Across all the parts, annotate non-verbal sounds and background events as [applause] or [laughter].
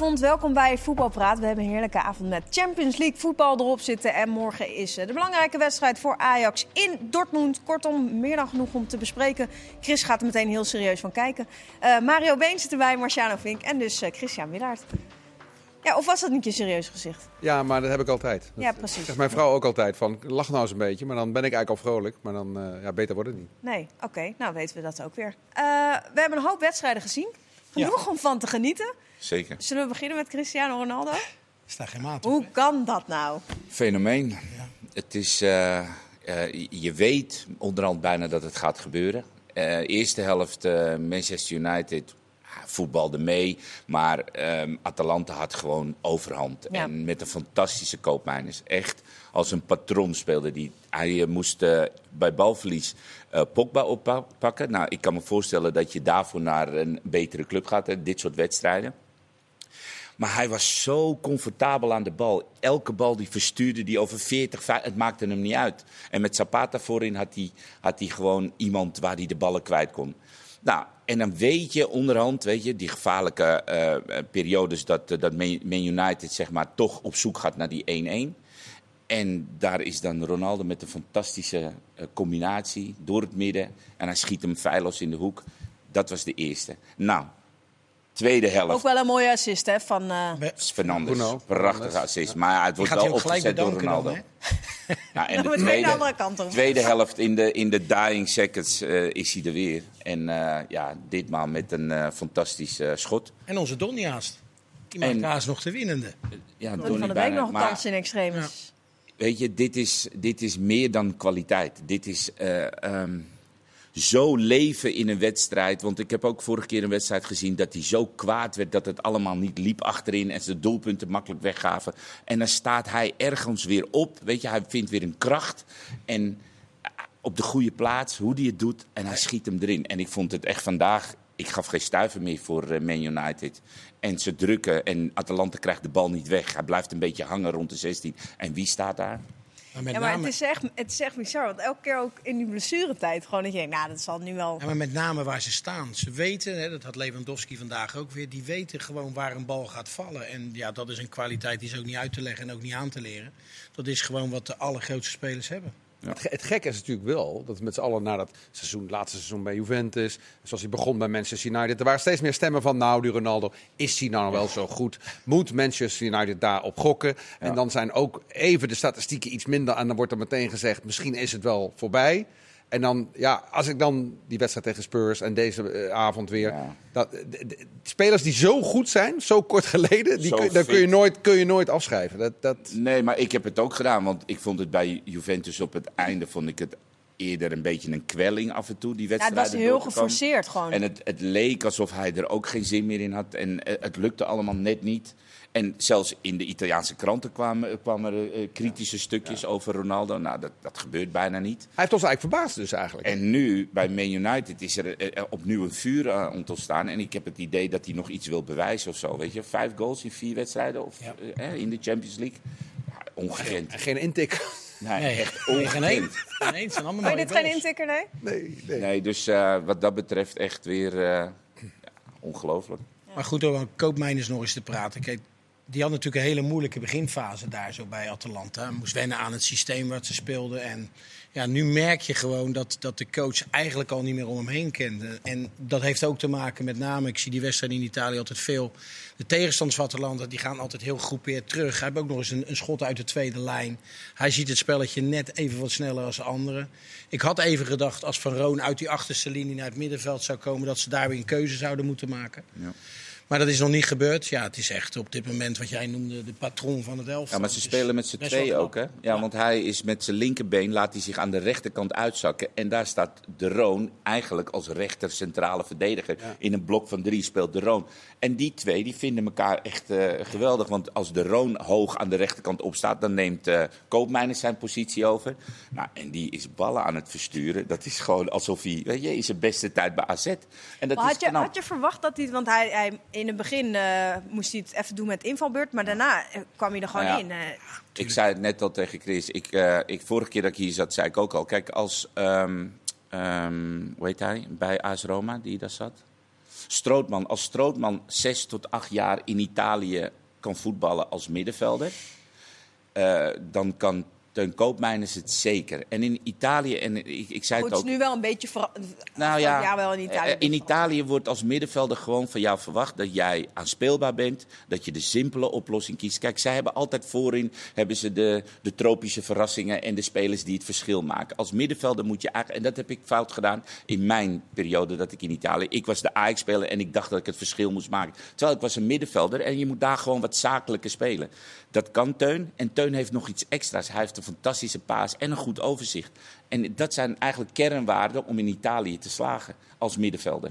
Goedenavond, welkom bij Voetbalpraat. We hebben een heerlijke avond met Champions League voetbal erop zitten. En morgen is eh, de belangrijke wedstrijd voor Ajax in Dortmund. Kortom, meer dan genoeg om te bespreken. Chris gaat er meteen heel serieus van kijken. Uh, Mario Been zit erbij, Marciano Vink en dus uh, Christian Willaert. Ja, of was dat niet je serieus gezicht? Ja, maar dat heb ik altijd. Dat ja, precies. Zegt mijn vrouw ook altijd van, lach nou eens een beetje. Maar dan ben ik eigenlijk al vrolijk. Maar dan, uh, ja, beter wordt het niet. Nee, oké. Okay. Nou, weten we dat ook weer. we hebben een hoop wedstrijden gezien. Genoeg ja. om van te genieten. Zeker. Zullen we beginnen met Cristiano Ronaldo? Staat geen maat Hoe kan dat nou? Fenomeen. Ja. Het is, uh, uh, je weet onderhand bijna dat het gaat gebeuren. Uh, eerste helft Manchester United voetbalde mee. Maar um, Atalanta had gewoon overhand. Ja. En met een fantastische koopmijners. Echt als een patroon speelde die. Hij moest uh, bij balverlies uh, Pogba oppakken. Nou, ik kan me voorstellen dat je daarvoor naar een betere club gaat. Hè, dit soort wedstrijden. Maar hij was zo comfortabel aan de bal. Elke bal die verstuurde die over 40, 50, het maakte hem niet uit. En met Zapata voorin had hij, had hij gewoon iemand waar hij de ballen kwijt kon. Nou, en dan weet je onderhand, weet je, die gevaarlijke uh, periodes dat, uh, dat Man United zeg maar toch op zoek gaat naar die 1-1. En daar is dan Ronaldo met een fantastische combinatie door het midden. En hij schiet hem feilloos in de hoek. Dat was de eerste. Nou, tweede helft. Ook wel een mooie assist hè, van uh... Fernandes. Bruno. Prachtige assist. Maar het wordt wel opgezet door Ronaldo. Dan, ja, [laughs] [laughs] en de tweede, de andere kant op. tweede helft in de, in de dying seconds uh, is hij er weer. En uh, ja, ditmaal met een uh, fantastisch schot. En onze Donny haast. Die maakt haast nog de winnende. Ja, Donny van de Beek nog een kans in extremis. Ja. Weet je, dit is, dit is meer dan kwaliteit. Dit is... Um, zo leven in een wedstrijd. Want ik heb ook vorige keer een wedstrijd gezien dat hij zo kwaad werd dat het allemaal niet liep achterin en ze de doelpunten makkelijk weggaven. En dan staat hij ergens weer op. Weet je, hij vindt weer een kracht. En op de goede plaats, hoe hij het doet. En hij schiet hem erin. En ik vond het echt vandaag. Ik gaf geen stuiver meer voor Man United. En ze drukken en Atalanta krijgt de bal niet weg. Hij blijft een beetje hangen rond de 16. En wie staat daar? Maar ja, maar name... het, is echt, het is echt bizar. Want elke keer ook in die blessuretijd gewoon dat je denkt, nou, dat zal nu wel... Ja, maar met name waar ze staan. Ze weten, hè, dat had Lewandowski vandaag ook weer, die weten gewoon waar een bal gaat vallen. En ja, dat is een kwaliteit die is ook niet uit te leggen en ook niet aan te leren. Dat is gewoon wat de allergrootste spelers hebben. Ja. Het, het gekke is natuurlijk wel dat we met z'n allen na dat seizoen, laatste seizoen bij Juventus, zoals hij begon bij Manchester United, er waren steeds meer stemmen van, nou, die Ronaldo, is hij nou wel zo goed? Moet Manchester United daarop gokken? Ja. En dan zijn ook even de statistieken iets minder en dan wordt er meteen gezegd, misschien is het wel voorbij. En dan, ja, als ik dan die wedstrijd tegen Spurs en deze uh, avond weer. Ja. Dat, de, de, de, spelers die zo goed zijn, zo kort geleden, die kun, daar kun je, nooit, kun je nooit afschrijven. Dat, dat... Nee, maar ik heb het ook gedaan. Want ik vond het bij Juventus op het einde vond ik het eerder een beetje een kwelling af en toe, die wedstrijd. Ja, het was heel geforceerd gewoon. En het, het leek alsof hij er ook geen zin meer in had. En het lukte allemaal net niet. En zelfs in de Italiaanse kranten kwamen, kwamen er uh, kritische stukjes ja. over Ronaldo. Nou, dat, dat gebeurt bijna niet. Hij heeft ons eigenlijk verbaasd dus eigenlijk. En nu, bij Man United, is er uh, opnieuw een vuur uh, ontstaan. En ik heb het idee dat hij nog iets wil bewijzen of zo. Weet je, vijf goals in vier wedstrijden of, ja. in de Champions League. Ja, ongekend. Geen, geen intik. Nee, nee, echt ongekend. Geen eens, zijn allemaal oh, dit geen intikker, nee? Nee, nee. nee dus uh, wat dat betreft echt weer uh, ja, ongelooflijk. Ja. Maar goed, om koopmijners nog eens te praten. Kijk, die had natuurlijk een hele moeilijke beginfase daar zo bij Atalanta. Moest wennen aan het systeem wat ze speelden. En ja, nu merk je gewoon dat, dat de coach eigenlijk al niet meer om hem heen kende. En dat heeft ook te maken met name, ik zie die wedstrijd in Italië altijd veel. De tegenstanders van Atalanta die gaan altijd heel groepeerd terug. Hij heeft ook nog eens een, een schot uit de tweede lijn. Hij ziet het spelletje net even wat sneller als de anderen. Ik had even gedacht als Van Roon uit die achterste linie naar het middenveld zou komen... dat ze daar weer een keuze zouden moeten maken. Ja. Maar dat is nog niet gebeurd. Ja, het is echt op dit moment wat jij noemde de patroon van het elftal. Ja, maar ze spelen met z'n twee ook, hè? Ja, ja, want hij is met zijn linkerbeen, laat hij zich aan de rechterkant uitzakken. En daar staat De Roon eigenlijk als rechter centrale verdediger. Ja. In een blok van drie speelt De Roon. En die twee die vinden elkaar echt uh, geweldig. Want als De Roon hoog aan de rechterkant opstaat, dan neemt uh, Koopmeiners zijn positie over. Nou, en die is ballen aan het versturen. Dat is gewoon alsof hij, weet je, is zijn beste tijd bij AZ. En dat maar had, is je, knap. had je verwacht dat hij, want hij, hij in het begin uh, moest hij het even doen met invalbeurt, maar daarna kwam hij er gewoon Nou in. Uh, Ik zei het net al tegen Chris. Ik, ik, vorige keer dat ik hier zat, zei ik ook al. Kijk, als, um, um, hoe heet hij, bij AS Roma, die daar zat. Strootman, als Strootman zes tot acht jaar in Italië kan voetballen als middenvelder, eh, dan kan Teun Koopmeiners het zeker. En in Italië, en ik, ik zei Goed, het het ook... is nu wel een beetje Nou ja, ja, wel in Italië. eh, in Italië wordt als middenvelder gewoon van jou verwacht dat jij aanspeelbaar bent, dat je de simpele oplossing kiest. Kijk, zij hebben altijd voorin hebben ze de, de tropische verrassingen en de spelers die het verschil maken. Als middenvelder moet je eigenlijk, en dat heb ik fout gedaan in mijn periode dat ik in Italië, ik was de Ajax-speler en ik dacht dat ik het verschil moest maken. Terwijl ik was een middenvelder en je moet daar gewoon wat zakelijker spelen. Dat kan Teun en Teun heeft nog iets extra's. Hij heeft een fantastische paas en een goed overzicht. En dat zijn eigenlijk kernwaarden om in Italië te slagen als middenvelder.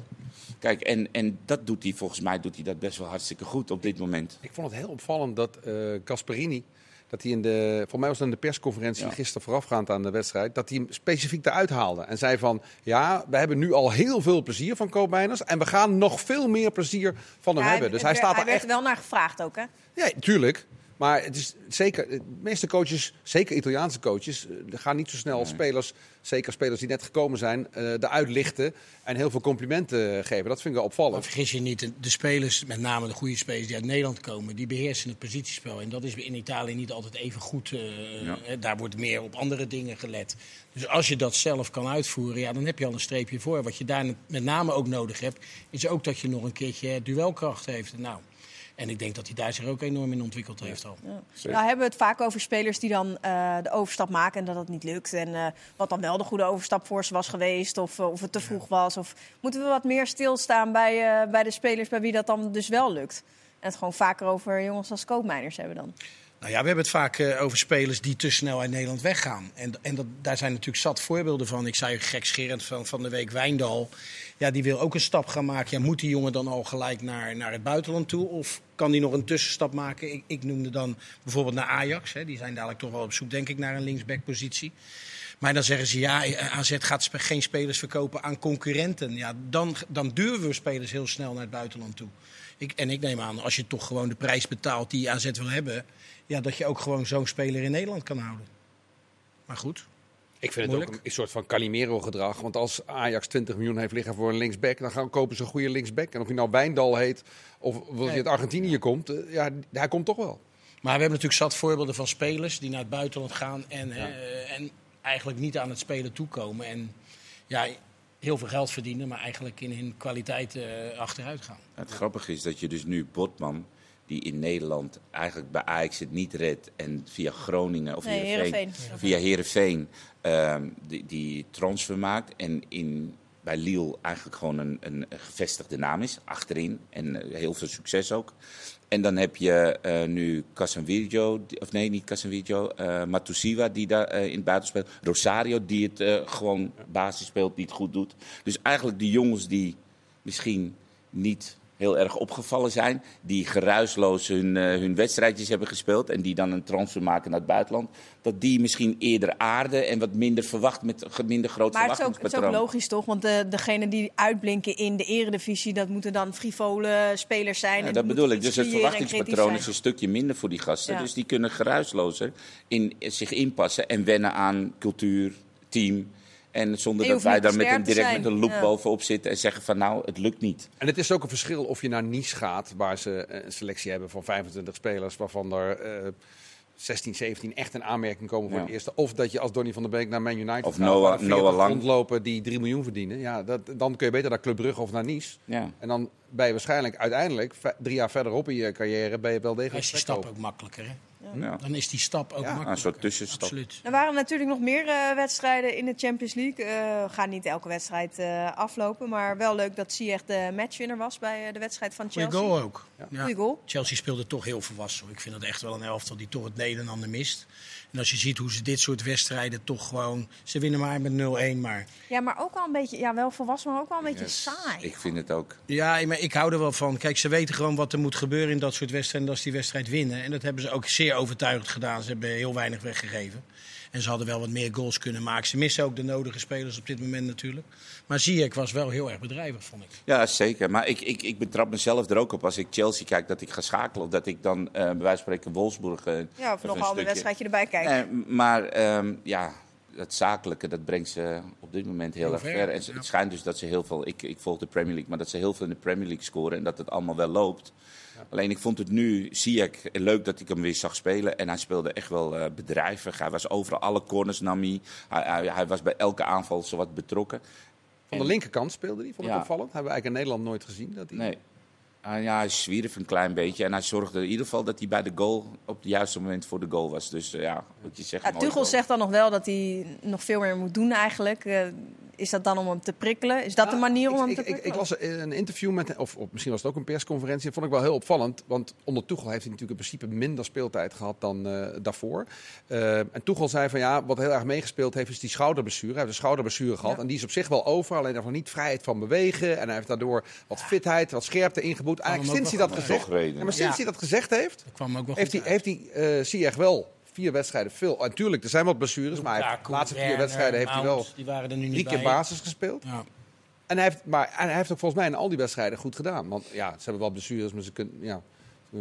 Kijk, en, en dat doet hij, volgens mij doet hij dat best wel hartstikke goed op dit moment. Ik vond het heel opvallend dat eh Gasperini, dat hij in de, voor mij was het in de persconferentie Ja. gisteren voorafgaand aan de wedstrijd, dat hij hem specifiek eruit haalde. En zei van, ja, we hebben nu al heel veel plezier van Koopmeiners en we gaan nog veel meer plezier van hem Ja, hebben. Dus hij werd- staat hij er werd echt... er wel naar gevraagd ook, hè? Ja, tuurlijk. Maar het is zeker, de meeste coaches, zeker Italiaanse coaches, eh, gaan niet zo snel spelers, zeker spelers die net gekomen zijn, eh eruit lichten en heel veel complimenten geven. Dat vind ik wel Maar opvallend. vergis je niet, de- spelers, met name de goede spelers die uit Nederland komen, die beheersen het positiespel. En dat is in Italië niet altijd even goed. eh, Ja. Daar wordt meer op andere dingen gelet. Dus als je dat zelf kan uitvoeren, ja, dan heb je al een streepje voor. Wat je daar met name ook nodig hebt, is ook dat je nog een keertje duelkracht heeft. Nou, en ik denk dat hij daar zich ook enorm in ontwikkeld heeft al. Nou hebben we het vaak over spelers die dan eh, de overstap maken en dat dat niet lukt. En eh, wat dan wel de goede overstap voor ze was geweest of, eh, of het te vroeg was. Of moeten we wat meer stilstaan bij, eh, bij de spelers bij wie dat dan dus wel lukt. En het gewoon vaker over jongens als koopmijners hebben dan. Nou ja, we hebben het vaak eh, over spelers die te snel uit Nederland weggaan. En, en dat, daar zijn natuurlijk zat voorbeelden van. Ik zei gekscherend van, van de week Wijndal. Ja, die wil ook een stap gaan maken. Ja, moet die jongen dan al gelijk naar, naar het buitenland toe? Of kan die nog een tussenstap maken? Ik, ik noemde dan bijvoorbeeld naar Ajax. Hè. Die zijn dadelijk toch wel op zoek, denk ik, naar een linksbackpositie. Maar dan zeggen ze, ja, AZ gaat geen spelers verkopen aan concurrenten. Ja, dan, dan duwen we spelers heel snel naar het buitenland toe. Ik, en ik neem aan, als je toch gewoon de prijs betaalt die AZ wil hebben... Ja, dat je ook gewoon zo'n speler in Nederland kan houden. Maar goed. Ik vind het ook een, een soort van Calimero-gedrag. Want als Ajax 20 miljoen heeft liggen voor een linksback, dan gaan kopen ze een goede linksback. En of hij nou Wijndal heet of of hij uit Argentinië komt, eh, ja, hij komt toch wel. Maar we hebben natuurlijk zat voorbeelden van spelers die naar het buitenland gaan en, eh, en eigenlijk niet aan het spelen toekomen. En ja, heel veel geld verdienen, maar eigenlijk in hun kwaliteit eh, achteruit gaan. Het grappige is dat je dus nu Botman, die in Nederland eigenlijk bij Ajax het niet redt en via Groningen of Nee, Heerenveen, Heerenveen. via Heerenveen ehm, die, die transfer maakt en in, bij Lille eigenlijk gewoon een, een gevestigde naam is, achterin en eh, heel veel succes ook. En dan heb je eh, nu die- of nee, niet Casanvirio, eh Matusiwa die daar in het buiten speelt. Rosario die het gewoon basis speelt, die het goed doet. Dus eigenlijk de jongens die misschien niet heel erg opgevallen zijn. Die geruisloos hun, eh, hun wedstrijdjes hebben gespeeld. En die dan een transfer maken naar het buitenland. Dat die misschien eerder aarden en wat minder verwacht met minder groot Maar het is, ook, het is ook verwachtingspatroon. logisch toch? Want de, degenen die uitblinken in de eredivisie, dat moeten dan frivole spelers zijn. Ja, en dat bedoel ik. Dus het verwachtingspatroon is een stukje minder voor die gasten. Ja. Dus die kunnen geruislozer in, zich inpassen en wennen aan cultuur, team. En zonder En dat wij daar met een, direct met een loop Ja. bovenop zitten en zeggen van nou, het lukt niet. En het is ook een verschil of je naar Nice gaat, waar ze een selectie hebben van 25 spelers, waarvan er eh 16, 17 echt in aanmerking komen voor Ja. het eerste. Of dat je als Donny van der Beek naar Man United Of gaat, Noah- waar 40 Noah Lang. rondlopen die 3 miljoen verdienen. Ja, dat, dan kun je beter naar Club Brugge of naar Nice. Ja. En dan ben je waarschijnlijk uiteindelijk, drie jaar verderop in je carrière, ben je wel Dan degelijk is die stap ook makkelijker. Hè? Ja. Dan is die stap ook Ja, een soort tussenstap. Absoluut. Er waren natuurlijk nog meer eh, wedstrijden in de Champions League. Eh, we gaan niet elke wedstrijd eh, aflopen. Maar wel leuk dat Ziyech de matchwinner was bij de wedstrijd van Goeie Chelsea. goal ook. Ja. Goeie goal. Chelsea speelde toch heel volwassen. Ik vind dat echt wel een elftal die toch het een en ander mist. En als je ziet hoe ze dit soort wedstrijden toch gewoon... Ze winnen maar met 0-1, maar... Ja, maar ook wel een beetje, ja, wel volwassen, maar ook wel een beetje Yes. saai. Ik vind het ook. Ja, maar ik hou er wel van. Kijk, ze weten gewoon wat er moet gebeuren in dat soort wedstrijden als die wedstrijd winnen. En dat hebben ze ook zeer overtuigend gedaan. Ze hebben heel weinig weggegeven. En ze hadden wel wat meer goals kunnen maken. Ze missen ook de nodige spelers op dit moment natuurlijk. Maar Ziyech was wel heel erg bedrijvig, vond ik. Ja, zeker. Maar ik, ik, ik betrap mezelf er ook op als ik Chelsea kijk dat ik ga schakelen. Of dat ik dan eh, bij wijze van spreken Wolfsburg. eh, Ja, of nog een ander wedstrijdje erbij kijken. Maar ehm, ja, het zakelijke dat brengt ze op dit moment heel, Heel erg ver, ver. En ja. het schijnt dus dat ze heel veel, ik, ik volg de Premier League, maar dat ze heel veel in de Premier League scoren en dat het allemaal wel loopt. Alleen ik vond het nu, zie ik, leuk dat ik hem weer zag spelen. En hij speelde echt wel eh, bedrijvig. Hij was overal, alle corners nam hij. Hij, hij, hij was bij elke aanval zowat betrokken. Van de En- linkerkant speelde hij, vond ik Ja. opvallend. Hebben we eigenlijk in Nederland nooit gezien. Dat hij... Nee. Ah, ja, hij zwierf een klein beetje. En hij zorgde in ieder geval dat hij bij de goal op het juiste moment voor de goal was. Dus eh, ja, wat je zegt. Ja, mooi Tuchel goal. zegt dan nog wel dat hij nog veel meer moet doen eigenlijk. Is dat dan om hem te prikkelen? Is dat de Ja, manier om ik, hem ik, te ik, prikkelen? ik las een interview met, of, of misschien was het ook een persconferentie, dat vond ik wel heel opvallend. Want onder Tuchel heeft hij natuurlijk in principe minder speeltijd gehad dan eh, daarvoor. Eh, en Tuchel zei van ja, wat heel erg meegespeeld heeft is die schouderblessure. Hij heeft een schouderblessure gehad Ja. en die is op zich wel over. Alleen daarvan niet vrijheid van bewegen. En hij heeft daardoor wat fitheid, wat scherpte ingeboet. Eigenlijk sinds hij dat gezegd. Ja, maar sinds Ja. hij dat gezegd heeft, Dat kwam ook wel heeft hij, heeft hij eh, zie je echt wel vier wedstrijden veel. Natuurlijk, er zijn wat blessures, maar hij heeft de laatste vier wedstrijden heeft hij wel Die waren er nu niet drie keer bij. basis gespeeld. Ja. En hij heeft, maar en hij heeft ook volgens mij in al die wedstrijden goed gedaan. Want ja, ze hebben wel blessures, maar ze kunnen ja,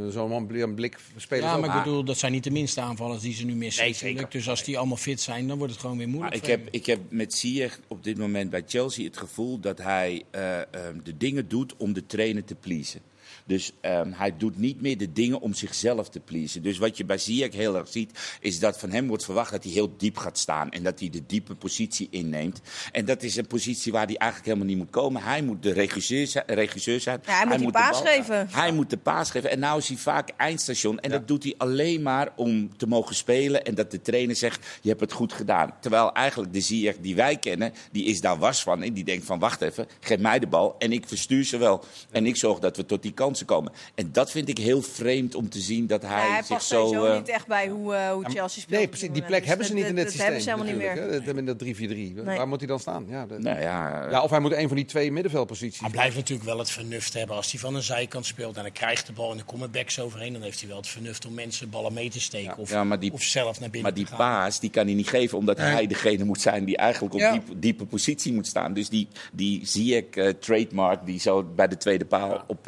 zo'n blik- blik spelen. Ja, ook. maar ik bedoel, dat zijn niet de minste aanvallers die ze nu missen. Nee, zeker. Dus als die allemaal fit zijn, dan wordt het gewoon weer moeilijk. Maar ik, heb, ik heb met Ziyech op dit moment bij Chelsea het gevoel dat hij eh, ehm, de dingen doet om de trainer te pleasen. Dus ehm, hij doet niet meer de dingen om zichzelf te pleasen. Dus wat je bij Ziyech heel erg ziet, is dat van hem wordt verwacht dat hij heel diep gaat staan. En dat hij de diepe positie inneemt. En dat is een positie waar hij eigenlijk helemaal niet moet komen. Hij moet de regisseur zijn. Regisseur zijn. Ja, hij moet de paas geven. Hij moet de paas geven. En nou is hij vaak eindstation. En dat doet hij alleen maar om te mogen spelen. En dat de trainer zegt, je hebt het goed gedaan. Terwijl eigenlijk de Ziyech die wij kennen, die is daar was van. En die denkt van, wacht even, geef mij de bal. En ik verstuur ze wel. En ik zorg dat we tot die kansen komen. En dat vind ik heel vreemd om te zien dat hij, Ja, hij zich past zo... sowieso eh, niet echt bij hoe, eh, hoe Chelsea speelt. Nee, precies. Die plek Dus hebben ze dat- niet in dit dat systeem. hebben ze helemaal niet meer. Dat- In dat 3-4-3. Nee. Waar moet hij dan staan? Ja, dat- nou ja, ja, of hij moet een van die twee middenveldposities. Hij blijft natuurlijk wel het vernuft hebben als hij van een zijkant speelt en hij krijgt de bal en er komen backs overheen. Dan heeft hij wel het vernuft om mensen ballen mee te steken of, Ja, maar die- of zelf naar binnen Maar die te gaan. paas die kan hij niet geven, omdat Nee. hij degene moet zijn die eigenlijk op Ja. diep, diepe positie moet staan. Dus die, die zie ik eh, trademark, die zo bij de tweede paal op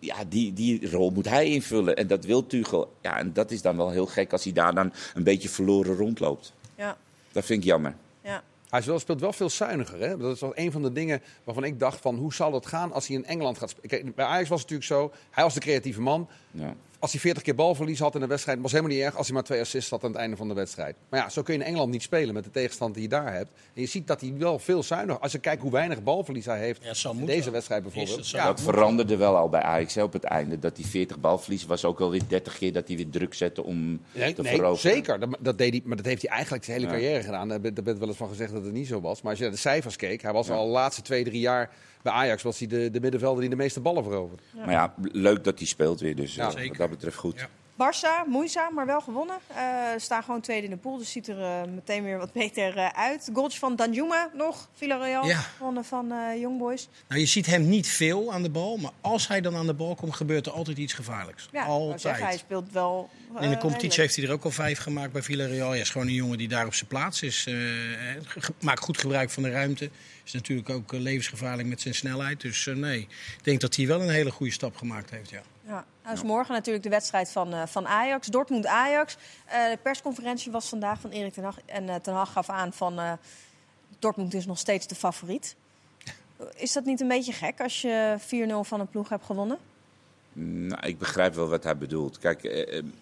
Ja, die, die rol moet hij invullen. En dat wil Tuchel. Ja, en dat is dan wel heel gek als hij daar dan een beetje verloren rondloopt. Ja, Dat vind ik jammer. ja. Hij speelt wel veel zuiniger. Hè? Dat is wel een van de dingen waarvan ik dacht van hoe zal het gaan als hij in Engeland gaat spelen. Kijk, Bij Ajax was het natuurlijk zo, hij was de creatieve man. Ja. Als hij 40 keer balverlies had in de wedstrijd, was helemaal niet erg als hij maar twee assists had aan het einde van de wedstrijd. Maar ja, zo kun je in Engeland niet spelen met de tegenstand die je daar hebt. En je ziet dat hij wel veel zuiniger, als je kijkt hoe weinig balverlies hij heeft Ja, in deze wedstrijd bijvoorbeeld. Ja, dat veranderde wel al bij Ajax hè, op het einde. Dat die 40 balverlies was ook alweer 30 keer dat hij weer druk zette om Nee, te nee, veroveren. zeker. Dat, dat deed hij, maar dat heeft hij eigenlijk zijn hele Ja. carrière gedaan. Daar werd wel eens van gezegd dat het niet zo was. Maar als je naar de cijfers keek, hij was al de laatste twee, drie jaar bij Ajax was hij de, de middenvelder die de meeste ballen veroverde. Maar ja, leuk dat hij speelt weer. Dus Ja, eh, wat dat betreft goed. Ja. Barça, moeizaam, maar wel gewonnen. Eh staan gewoon tweede in de pool, dus ziet er eh, meteen weer wat beter uit. Goaltje van Danjuma nog, Villarreal, Ja. gewonnen van eh Young Boys. Nou, je ziet hem niet veel aan de bal, maar als hij dan aan de bal komt, gebeurt er altijd iets gevaarlijks. Ja, altijd. zeggen, hij speelt wel In de competitie heeft hij er ook al vijf gemaakt bij Villarreal. Hij is gewoon een jongen die daar op zijn plaats is. eh, maakt goed gebruik van de ruimte. Is natuurlijk ook eh, levensgevaarlijk met zijn snelheid. Dus eh, nee, ik denk dat hij wel een hele goede stap gemaakt heeft. Ja. Ja, nou is morgen natuurlijk de wedstrijd van, eh, van Ajax, Dortmund-Ajax. Eh, de persconferentie was vandaag van Erik ten Hag. En eh, ten Hag gaf aan van eh, Dortmund is nog steeds de favoriet. Is dat niet een beetje gek als je 4-0 van een ploeg hebt gewonnen? Nou, ik begrijp wel wat hij bedoelt. Kijk, een,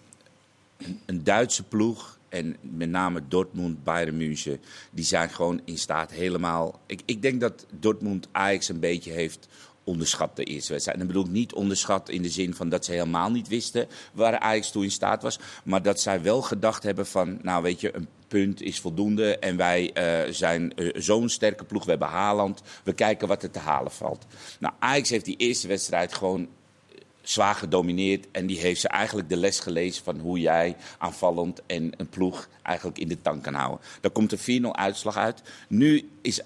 een Duitse ploeg en met name Dortmund, Bayern München, die zijn gewoon in staat helemaal. Ik, ik denk dat Dortmund Ajax een beetje heeft onderschat de eerste wedstrijd. En dat bedoel ik niet onderschat in de zin van dat ze helemaal niet wisten waar Ajax toe in staat was, maar dat zij wel gedacht hebben van, nou weet je, een punt is voldoende en wij eh, zijn eh, zo'n sterke ploeg, we hebben Haaland, we kijken wat er te halen valt. Nou, Ajax heeft die eerste wedstrijd gewoon zwaar gedomineerd. En die heeft ze eigenlijk de les gelezen van hoe jij aanvallend en een ploeg eigenlijk in de tank kan houden. Daar komt een 4-0 uitslag uit. Nu is,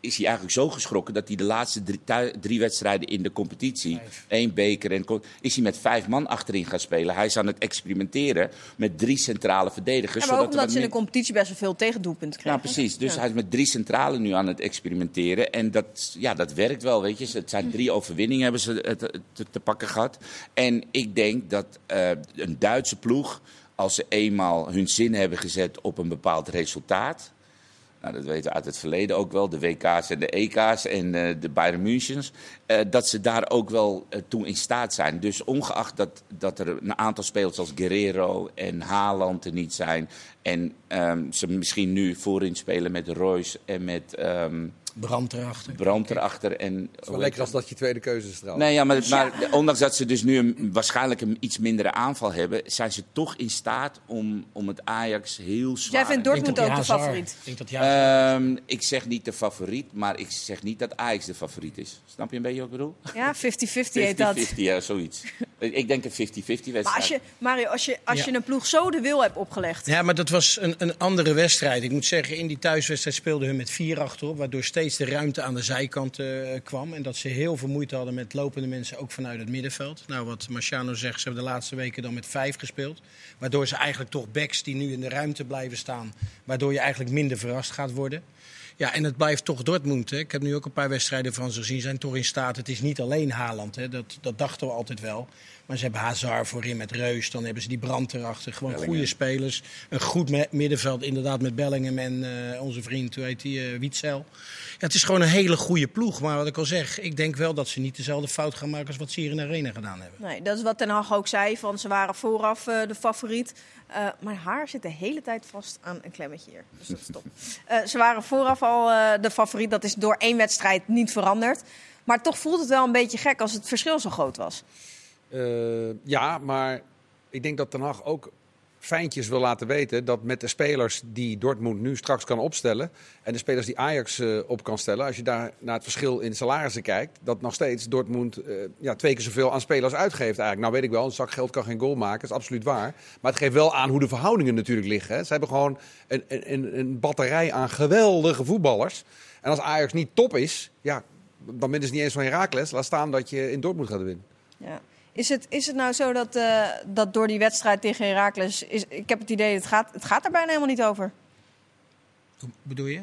is hij eigenlijk zo geschrokken dat hij de laatste drie, drie wedstrijden in de competitie, Vijf. één beker en is hij met vijf man achterin gaan spelen. Hij is aan het experimenteren met drie centrale verdedigers. Ja, maar ook zodat omdat ze in de competitie best wel veel tegendoelpunten ja, krijgen. precies. Dus Ja. hij is met drie centralen nu aan het experimenteren. En dat, ja, dat werkt wel, weet je. Het zijn drie overwinningen hebben ze te, te, te pakken gehad. En ik denk dat eh, een Duitse ploeg, als ze eenmaal hun zin hebben gezet op een bepaald resultaat... nou, dat weten we uit het verleden ook wel, de WK's en de EK's en eh, de Bayern Münchens, eh, dat ze daar ook wel uh, toe in staat zijn. Dus ongeacht dat, dat er een aantal spelers als Guerrero en Haaland er niet zijn, en um, ze misschien nu voorin spelen met Royce en met... Um, Brand erachter. Brand erachter. En, het is wel lekker als dat je tweede keuze is trouwens. Nee, ja, maar, maar ondanks dat ze dus nu een, waarschijnlijk een iets mindere aanval hebben, zijn ze toch in staat om, om het Ajax heel zwaar... Jij vindt Dortmund ook de favoriet? Ik, denk dat um, ik zeg niet de favoriet, maar ik zeg niet dat Ajax de favoriet is. Snap je een beetje wat ik bedoel? Ja, 50-50 heet dat. 50-50, ja, zoiets. [laughs] ik denk een 50-50 wedstrijd. Maar als je, Mario, als je, als je een ploeg zo de wil hebt opgelegd... Ja, maar dat was een, een andere wedstrijd. Ik moet zeggen, in die thuiswedstrijd speelden hun met vier achterop, waardoor steeds de ruimte aan de zijkant uh, kwam. En dat ze heel veel moeite hadden met lopende mensen, ook vanuit het middenveld. Nou, wat Marciano zegt, ze hebben de laatste weken dan met vijf gespeeld. Waardoor ze eigenlijk toch backs die nu in de ruimte blijven staan. Waardoor je eigenlijk minder verrast gaat worden. Ja, en het blijft toch Dortmund. Hè. Ik heb nu ook een paar wedstrijden van ze gezien. Zijn toch in staat. Het is niet alleen Haaland. Hè. Dat, dat dachten we altijd wel. Maar ze hebben Hazard voorin met Reus. Dan hebben ze die brand erachter. Gewoon Bellingen. goede spelers. Een goed middenveld inderdaad met Bellingham en uh, onze vriend, hoe heet die, uh, Wietzel. Ja, het is gewoon een hele goede ploeg. Maar wat ik al zeg, ik denk wel dat ze niet dezelfde fout gaan maken als wat ze hier in de Arena gedaan hebben. Nee, dat is wat Ten Hag ook zei. Van ze waren vooraf uh, de favoriet. Uh, mijn haar zit de hele tijd vast aan een klemmetje hier. Dus dat is top. uh, [laughs] ze waren vooraf al uh, de favoriet. Dat is door één wedstrijd niet veranderd. Maar toch voelt het wel een beetje gek als het verschil zo groot was. Ja, maar ik denk dat Ten Hag ook fijntjes wil laten weten dat met de spelers die Dortmund nu straks kan opstellen en de spelers die Ajax uh, op kan stellen, als je daar naar het verschil in salarissen kijkt, dat nog steeds Dortmund uh, ja, twee keer zoveel aan spelers uitgeeft eigenlijk. Nou weet ik wel, een zak geld kan geen goal maken, dat is absoluut waar. Maar het geeft wel aan hoe de verhoudingen natuurlijk liggen. Hè. Ze hebben gewoon een, een, een batterij aan geweldige voetballers. En als Ajax niet top is, ja, dan winnen ze niet eens van Heracles. Laat staan dat je in Dortmund gaat winnen. Ja. Is het, is het nou zo dat, uh, dat door die wedstrijd tegen Heracles... Is, ik heb het idee, het gaat, het gaat er bijna helemaal niet over. Hoe bedoel je?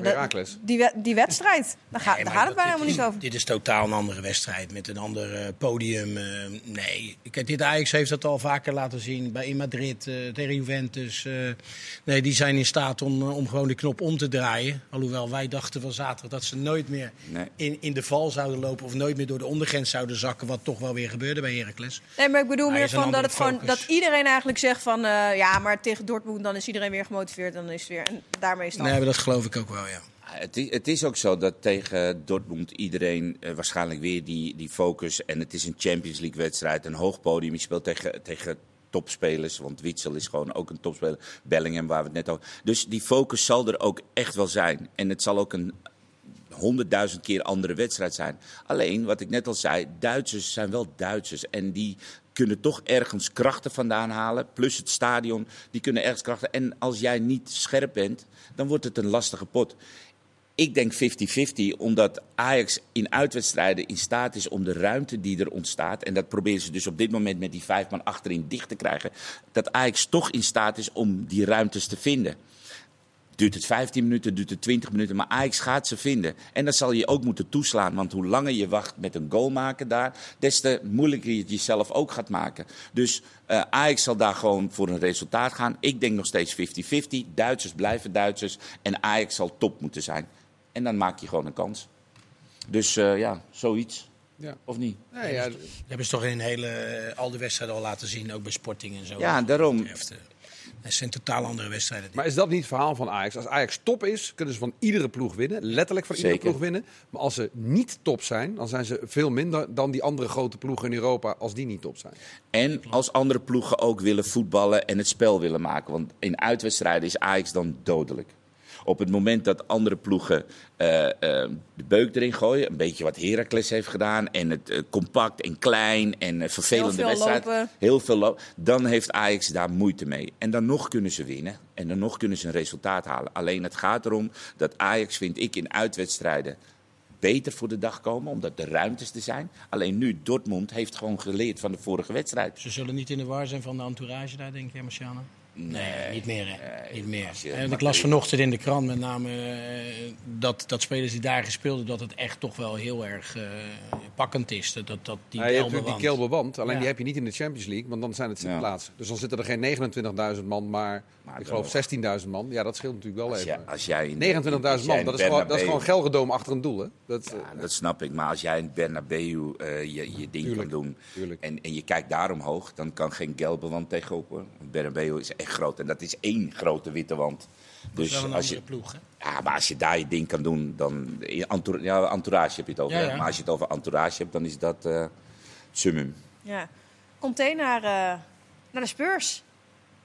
Nou, de, die, die wedstrijd, daar, gaat, nee, daar gaat het bijna helemaal niet over. Dit is totaal een andere wedstrijd met een ander uh, podium. Uh, nee, kijk, dit Ajax heeft dat al vaker laten zien bij in Madrid uh, tegen Juventus. nee, die zijn in staat om, om gewoon de knop om te draaien. Alhoewel wij dachten van zaterdag dat ze nooit meer nee. in, in de val zouden lopen of nooit meer door de ondergrens zouden zakken. Wat toch wel weer gebeurde bij Heracles. Nee, maar ik bedoel meer van dat, het gewoon, dat iedereen eigenlijk zegt van ja, maar tegen Dortmund dan is iedereen weer gemotiveerd. Dan is het weer, en daarmee is het Nee, maar dat geloof ik ook wel, ja. Het is, het is, ook zo dat tegen Dortmund iedereen uh, waarschijnlijk weer die, die focus. En het is een Champions League wedstrijd, een hoog podium. Je speelt tegen, tegen topspelers, want Witsel is gewoon ook een topspeler. Bellingham, waar we het net over. Dus die focus zal er ook echt wel zijn. En het zal ook een honderdduizend keer andere wedstrijd zijn. Alleen, wat ik net al zei, Duitsers zijn wel Duitsers. En die kunnen toch ergens krachten vandaan halen. Plus het stadion, die kunnen ergens krachten. En als jij niet scherp bent, dan wordt het een lastige pot. Ik denk 50-50, omdat Ajax in uitwedstrijden in staat is om de ruimte die er ontstaat. En dat proberen ze dus op dit moment met die vijf man achterin dicht te krijgen. Dat Ajax toch in staat is om die ruimtes te vinden. Duurt het 15 minuten, duurt het 20 minuten, maar Ajax gaat ze vinden. En dat zal je ook moeten toeslaan, want hoe langer je wacht met een goal maken daar, des te moeilijker je het jezelf ook gaat maken. Dus uh, Ajax zal daar gewoon voor een resultaat gaan. Ik denk nog steeds 50-50. Duitsers blijven Duitsers en Ajax zal top moeten zijn. En dan maak je gewoon een kans. Dus uh, ja, zoiets. Ja. Of niet? Nee, ja. Dat hebben ze toch in hele, al de wedstrijden al laten zien, ook bij Sporting en zo. Ja, daarom. Het zijn totaal andere wedstrijden. Maar is dat niet het verhaal van Ajax? Als Ajax top is, kunnen ze van iedere ploeg winnen. Letterlijk van Zeker. iedere ploeg winnen. Maar als ze niet top zijn, dan zijn ze veel minder dan die andere grote ploegen in Europa als die niet top zijn. En als andere ploegen ook willen voetballen en het spel willen maken. Want in uitwedstrijden is Ajax dan dodelijk. Op het moment dat andere ploegen uh, uh, de beuk erin gooien, een beetje wat Heracles heeft gedaan, en het uh, compact en klein en vervelende wedstrijd, lopen. heel veel lopen, dan heeft Ajax daar moeite mee. En dan nog kunnen ze winnen en dan nog kunnen ze een resultaat halen. Alleen het gaat erom dat Ajax, vind ik, in uitwedstrijden beter voor de dag komen, omdat de ruimtes er zijn. Alleen nu, Dortmund heeft gewoon geleerd van de vorige wedstrijd. Ze zullen niet in de war zijn van de entourage daar, denk je, Marciano? Nee, niet meer. Hè. niet meer. En ik las vanochtend in de krant met name uh, dat, dat spelers die daar gespeeld dat het echt toch wel heel erg uh, pakkend is. Dat, dat, die ja, je hebt natuurlijk die kelbewand, alleen ja. die heb je niet in de Champions League, want dan zijn het. Ja. Dus dan zitten er geen 29.000 man, maar Maar Ik geloof 16.000 man. Ja, dat scheelt natuurlijk wel Als, even. jij, als jij in 29.000 man, dat is, gewoon, dat is gewoon Gelredome achter een doel. Hè? Dat, eh, Ja, dat snap ik. Maar als jij in Bernabeu eh, je, je ding Tuurlijk, kan doen tuurlijk. en, en je kijkt daar omhoog, dan kan geen gelbe wand tegenop. Bernabeu is echt groot en dat is één grote witte wand. Dat is Dus wel een als je, ploeg, hè? ja, maar als je daar je ding kan doen, dan... in entour- ja, entourage heb je het over. Ja, hè? ja. Maar als je het over entourage hebt, dan is dat eh, het summum. Ja. Container naar, eh, naar de Spurs.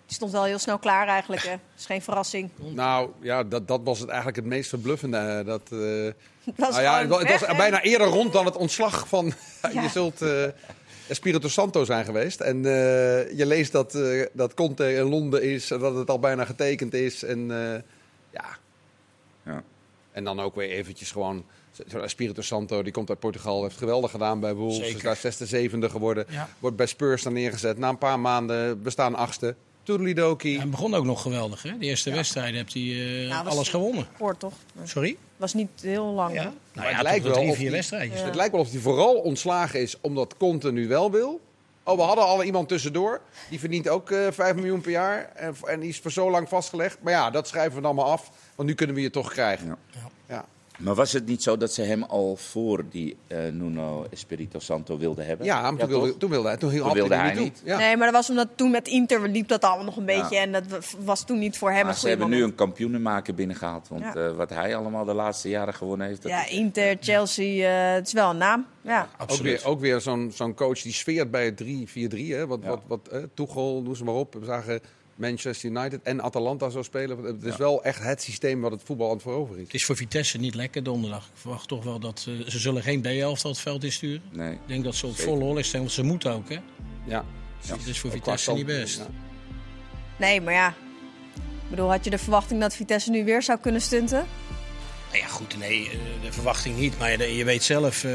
Die stond wel heel snel klaar eigenlijk. Hè. is geen verrassing. Nou ja, dat, dat was het eigenlijk het meest verbluffende. eh, Dat, eh, [laughs] Het was nou ja, het, het was bijna eerder rond dan het ontslag van. Ja. [laughs] je zult Espirito Santo zijn geweest. En eh, je leest dat, eh, dat Conte in Londen is. En dat het al bijna getekend is. En eh, ja. Ja. En dan ook weer eventjes gewoon. Zo'n Espirito Santo, die komt uit Portugal, heeft geweldig gedaan bij Wolves. Is daar zesde, zevende geworden. Ja. Wordt bij Spurs dan neergezet. Na een paar maanden bestaan achtste. Toedelidoki. Hij begon ook nog geweldig, hè? De eerste wedstrijd heeft hij eh, Nou, alles gewonnen. Kort toch? Sorry? Was niet heel lang. hè? Nou het ja, lijkt lijkt wel drie, of vier wedstrijdjes. Het lijkt wel of hij vooral ontslagen is omdat Conte nu wel wil. Oh, we hadden al iemand tussendoor. Die verdient ook eh 5 miljoen per jaar. En, en die is voor zo lang vastgelegd. Maar ja, dat schrijven we dan maar af. Want nu kunnen we je toch krijgen. Ja. Maar was het niet zo dat ze hem al voor die eh, Nuno Espirito Santo wilden hebben? Ja, maar toen, wilde, toen wilde hij, toen Toen wilde hij niet. niet. toe. Ja. Nee, maar dat was omdat toen met Inter liep dat allemaal nog een Ja. beetje. En dat was toen niet voor hem Maar een ze hebben nu een kampioenenmaker binnengehaald. Want Ja. eh, wat hij allemaal de laatste jaren gewonnen heeft... Dat Ja, is- Inter, Chelsea, eh, het is wel een naam. Ja. Ook weer, ook weer zo'n zo'n coach die sfeert bij het 3-4-3. hè. Wat, Ja. wat, wat, Tuchel, noem ze maar op. We zagen Manchester United en Atalanta zo spelen. Het is wel echt het systeem wat het voetbal aan het veroveren is. Het is voor Vitesse niet lekker donderdag. Ik verwacht toch wel dat eh, ze zullen geen B-11 het veld insturen. Nee. Ik denk dat ze op volle hol staan, want ze moeten ook, hè? Ja. Dat is voor Ook qua Vitesse niet best. Ja. Nee, maar ja. Ik bedoel, had je de verwachting dat Vitesse nu weer zou kunnen stunten? Nou ja, goed, nee, eh, de verwachting niet. Maar je, je weet zelf, eh,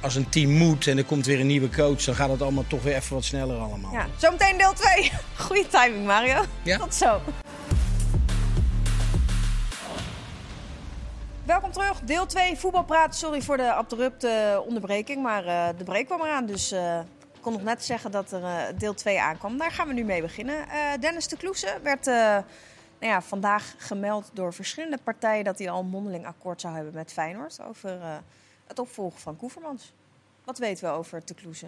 als een team moet en er komt weer een nieuwe coach, dan gaat het allemaal toch weer even wat sneller allemaal. Ja. Zometeen deel 2. [laughs] Goeie timing, Mario. Ja. Tot zo. Welkom terug, deel 2 voetbalpraat. Sorry voor de abrupte onderbreking, maar eh, de break kwam eraan. Dus eh, ik kon nog net zeggen dat er eh, deel 2 aankwam. Daar gaan we nu mee beginnen. Eh, Dennis de Kloese werd eh, nou ja, vandaag gemeld door verschillende partijen... dat hij al een mondeling akkoord zou hebben met Feyenoord... over eh, het opvolgen van Koevermans. Wat weten we over de Kloese?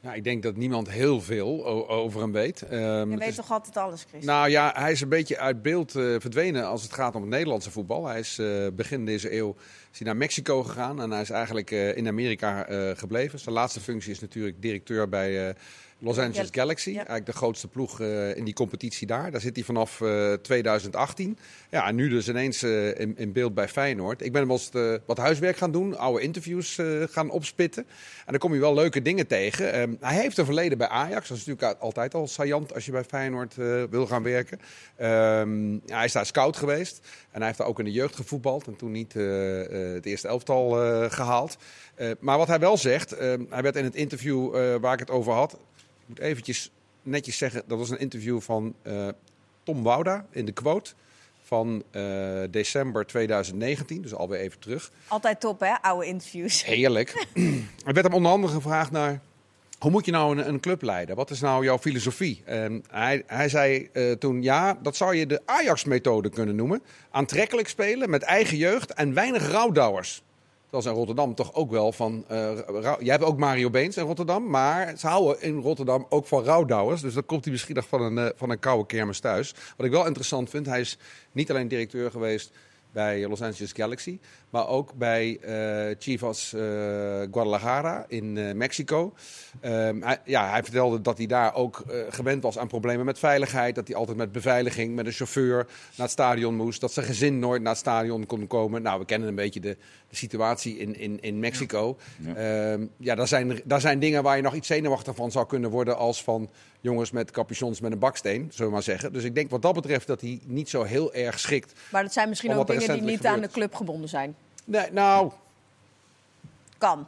Ja, ik denk dat niemand heel veel over hem weet. Ehm, Je weet is- toch altijd alles, Chris? Nou ja, hij is een beetje uit beeld eh, verdwenen als het gaat om het Nederlandse voetbal. Hij is eh, begin deze eeuw is hij naar Mexico gegaan en hij is eigenlijk in Amerika gebleven. Zijn laatste functie is natuurlijk directeur bij Los Angeles. Galaxy. Ja. Eigenlijk de grootste ploeg eh, in die competitie daar. Daar zit hij vanaf eh, 2018. Ja, en nu dus ineens eh, in, in beeld bij Feyenoord. Ik ben wel eens eh, wat huiswerk gaan doen, oude interviews eh, gaan opspitten. En dan kom je wel leuke dingen tegen. Ehm, hij heeft een verleden bij Ajax. Dat is natuurlijk altijd al saillant als je bij Feyenoord eh, wil gaan werken. Ehm, ja, hij is daar scout geweest. En hij heeft daar ook in de jeugd gevoetbald. En toen niet eh, eh, het eerste elftal eh, gehaald. Eh, maar wat hij wel zegt, ehm, hij werd in het interview eh, waar ik het over had. Ik moet eventjes netjes zeggen, dat was een interview van eh, Tom Wouda in de quote. Van eh, december 2019, dus alweer even terug. Altijd top, hè? Oude interviews. Heerlijk. [clears throat] er werd hem onder andere gevraagd naar... Hoe moet je nou een, een club leiden? Wat is nou jouw filosofie? En hij, hij zei eh, toen, ja, dat zou je de Ajax-methode kunnen noemen. Aantrekkelijk spelen met eigen jeugd en weinig rouwdouwers. Is in Rotterdam toch ook wel van... eh Jij hebt ook Mario Beens in Rotterdam, maar ze houden in Rotterdam ook van rouwdouwers. Dus dan komt hij misschien nog van een, eh, van een koude kermis thuis. Wat ik wel interessant vind, hij is niet alleen directeur geweest bij Los Angeles Galaxy, maar ook bij eh Chivas eh, Guadalajara in eh, Mexico. Ehm, hij, ja, hij vertelde dat hij daar ook eh, gewend was aan problemen met veiligheid. Dat hij altijd met beveiliging, met een chauffeur naar het stadion moest. Dat zijn gezin nooit naar het stadion kon komen. Nou, we kennen een beetje de, de situatie in, in, in Mexico. Ja, Ja. ja daar, zijn, daar zijn dingen waar je nog iets zenuwachtig van zou kunnen worden als van jongens met capuchons met een baksteen, zullen we maar zeggen. Dus ik denk wat dat betreft dat hij niet zo heel erg schikt. Maar dat zijn misschien ook dingen die niet aan de club gebonden zijn. Nee, nou, Kan.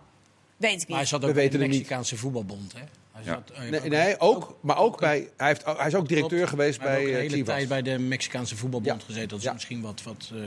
Weet ik Maar hij niet. zat We ook weten in de het niet. Mexicaanse voetbalbond, hè? Hij, Ja. zat, eh, Nee, ook- nee ook, maar ook bij, hij, heeft, hij is ook directeur Klopt. geweest Hij heeft bij ook eh, de hele Chivas. tijd bij de Mexicaanse voetbalbond Ja. gezeten. Dat is Ja. misschien wat, wat eh,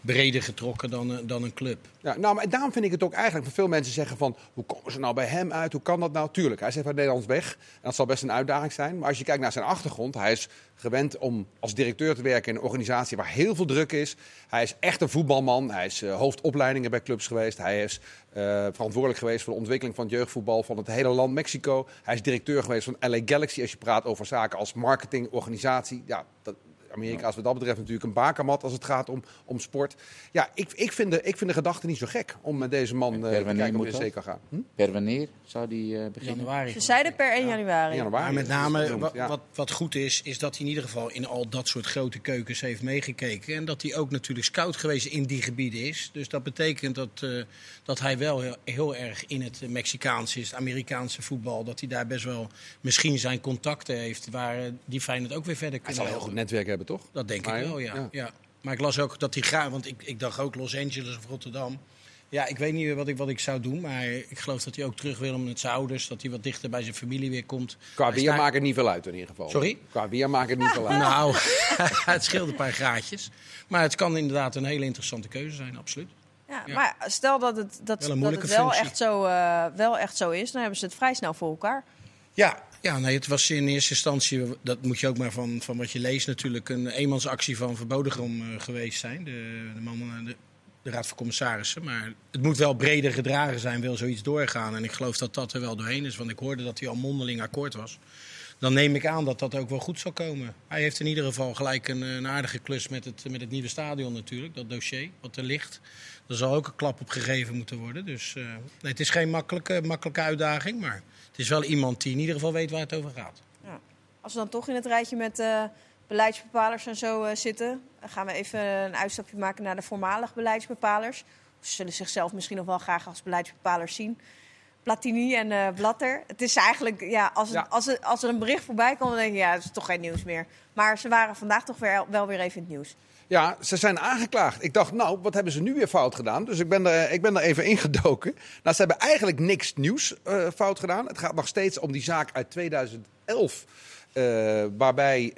breder getrokken dan, een- dan een club. Ja, nou, maar daarom vind ik het ook eigenlijk, veel mensen zeggen van, hoe komen ze nou bij hem uit? Hoe kan dat nou? Tuurlijk, hij is even uit Nederlands weg. En dat zal best een uitdaging zijn. Maar als je kijkt naar zijn achtergrond, hij is gewend om als directeur te werken in een organisatie waar heel veel druk is. Hij is echt een voetbalman. Hij is eh, hoofdopleidingen bij clubs geweest. Hij is eh, verantwoordelijk geweest voor de ontwikkeling van het jeugdvoetbal van het hele land Mexico. Hij is directeur geweest van LA Galaxy als je praat over zaken als marketing, organisatie. Ja, dat, Amerika is wat dat betreft natuurlijk een bakermat als het gaat om, om sport. Ja, ik, ik, vind de, ik vind de gedachte niet zo gek om met deze man eh, per te wanneer kijken of moet hij dat? zeker kan gaan. Hm? Per wanneer zou die eh, beginnen? Januari. Ze zeiden per 1 januari. Januari. Maar met name, wat, wat, wat goed is, is dat hij in ieder geval in al dat soort grote keukens heeft meegekeken. En dat hij ook natuurlijk scout geweest in die gebieden is. Dus dat betekent dat, eh, dat hij wel heel, heel erg in het Mexicaanse is, het Amerikaanse voetbal. Dat hij daar best wel misschien zijn contacten heeft waar die Feyenoord ook weer verder Hij kunnen zal een heel goed netwerk hebben, toch? Dat denk ik wel, ja. ja. ja. Maar ik las ook dat hij graag, want ik, ik dacht ook Los Angeles of Rotterdam. Ja, ik weet niet wat ik, wat ik zou doen, maar ik geloof dat hij ook terug wil met zijn ouders. Dat hij wat dichter bij zijn familie weer komt. Qua staat- maakt het niet veel uit in ieder geval. Sorry? Qua weer maakt het niet veel uit. Nou, [laughs] het scheelt een paar graadjes. Maar het kan inderdaad een hele interessante keuze zijn, absoluut. Ja, Ja. Maar stel dat het, dat, Wel dat het wel, functie. echt zo, eh, wel echt zo is, dan hebben ze het vrij snel voor elkaar. Ja, ja nee, het was in eerste instantie, dat moet je ook maar van, van wat je leest natuurlijk, een eenmansactie van Verbodegom eh, geweest zijn. De, de man, eh, de, de Raad van Commissarissen. Maar het moet wel breder gedragen zijn, wil zoiets doorgaan. En ik geloof dat dat er wel doorheen is, want ik hoorde dat hij al mondeling akkoord was. Dan neem ik aan dat dat ook wel goed zal komen. Hij heeft in ieder geval gelijk een, een aardige klus met het, met het nieuwe stadion natuurlijk, dat dossier wat er ligt. Er zal ook een klap op gegeven moeten worden. Dus eh, nee, het is geen makkelijke, makkelijke uitdaging, maar het is wel iemand die in ieder geval weet waar het over gaat. Als we dan toch in het rijtje met eh, beleidsbepalers en zo eh, zitten, dan gaan we even een uitstapje maken naar de voormalig beleidsbepalers. Ze zullen zichzelf misschien nog wel graag als beleidsbepalers zien. Platini en eh, Blatter. Het is eigenlijk, ja, als, het, Ja. als, er, als er een bericht voorbij komt, dan denk je, ja, dat is toch geen nieuws meer. Maar ze waren vandaag toch weer, wel weer even in het nieuws. Ja, ze zijn aangeklaagd. Ik dacht, nou, wat hebben ze nu weer fout gedaan? Dus ik ben er, ik ben er even ingedoken. Nou, ze hebben eigenlijk niks nieuws eh, fout gedaan. Het gaat nog steeds om die zaak uit 2011. eh, waarbij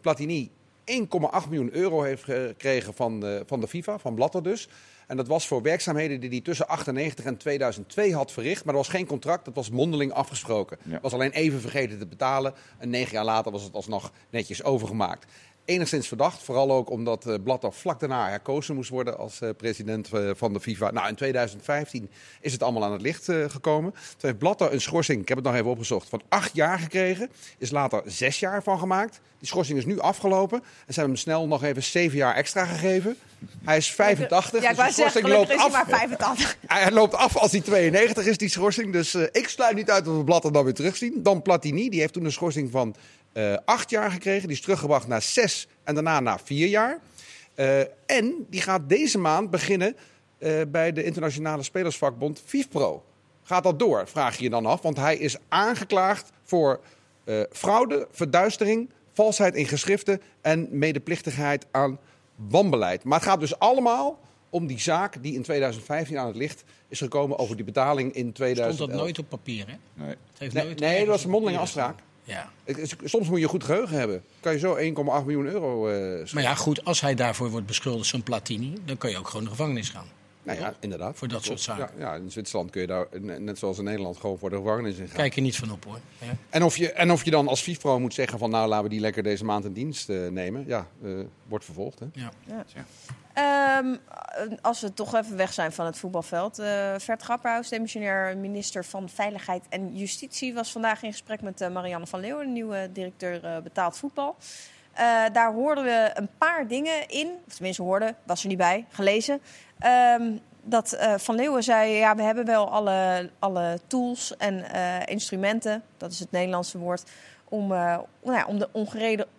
Platini 1,8 miljoen euro heeft gekregen van, van de FIFA, van Blatter dus. En dat was voor werkzaamheden die hij tussen 98 en 2002 had verricht. Maar dat was geen contract, dat was mondeling afgesproken. Ja. Was alleen even vergeten te betalen. En negen jaar later was het alsnog netjes overgemaakt. Enigszins verdacht, vooral ook omdat eh, Blatter vlak daarna herkozen moest worden als eh, president eh, van de FIFA. Nou, in 2015 is het allemaal aan het licht gekomen. Toen heeft Blatter een schorsing, ik heb het nog even opgezocht, van acht jaar gekregen. Is later zes jaar van gemaakt. Die schorsing is nu afgelopen. En ze hebben hem snel nog even zeven jaar extra gegeven. Hij is 85, Ja, ik dus schorsing loopt af. maar 85. [laughs] Hij loopt af als hij 92 is, die schorsing. Dus ik sluit niet uit dat we Blatter dan weer terugzien. Dan Platini, die heeft toen een schorsing van acht jaar gekregen. Die is teruggebracht naar zes en daarna naar vier jaar. Eh, en die gaat deze maand beginnen eh, bij de internationale spelersvakbond FIFPro. Gaat dat door, vraag je je dan af. Want hij is aangeklaagd voor eh, fraude, verduistering, valsheid in geschriften en medeplichtigheid aan wanbeleid. Maar het gaat dus allemaal om die zaak die in 2015 aan het licht is gekomen over die betaling in Stond 2011. dat nooit op papier, hè? Nee. Het heeft Nee, nooit nee, dat was een mondelinge afspraak. Ja. Soms moet je goed geheugen hebben. Kan je zo 1,8 miljoen euro eh. Maar ja, goed, als hij daarvoor wordt beschuldigd, zo'n Platini, dan kan je ook gewoon de gevangenis gaan. Nou ja, inderdaad. Voor dat soort zaken. Ja, ja, in Zwitserland kun je daar, net zoals in Nederland, gewoon voor de gevangenis in gaan. Kijk er niet van op hoor. Ja. En, of je, en of je dan als FIFPro moet zeggen van nou laten we die lekker deze maand in dienst eh, nemen. Ja, eh, wordt vervolgd. Hè? Ja. Ehm, als we toch even weg zijn van het voetbalveld. eh Vert Grapperhaus, demissionair minister van Veiligheid en Justitie, was vandaag in gesprek met eh, Marianne van Leeuwen, de nieuwe directeur eh, betaald voetbal. Daar hoorden we een paar dingen in, of tenminste hoorden, was er niet bij, gelezen. Ehm, dat Van Leeuwen zei, ja, we hebben wel alle, alle tools en instrumenten, dat is het Nederlandse woord, om, nou ja, om de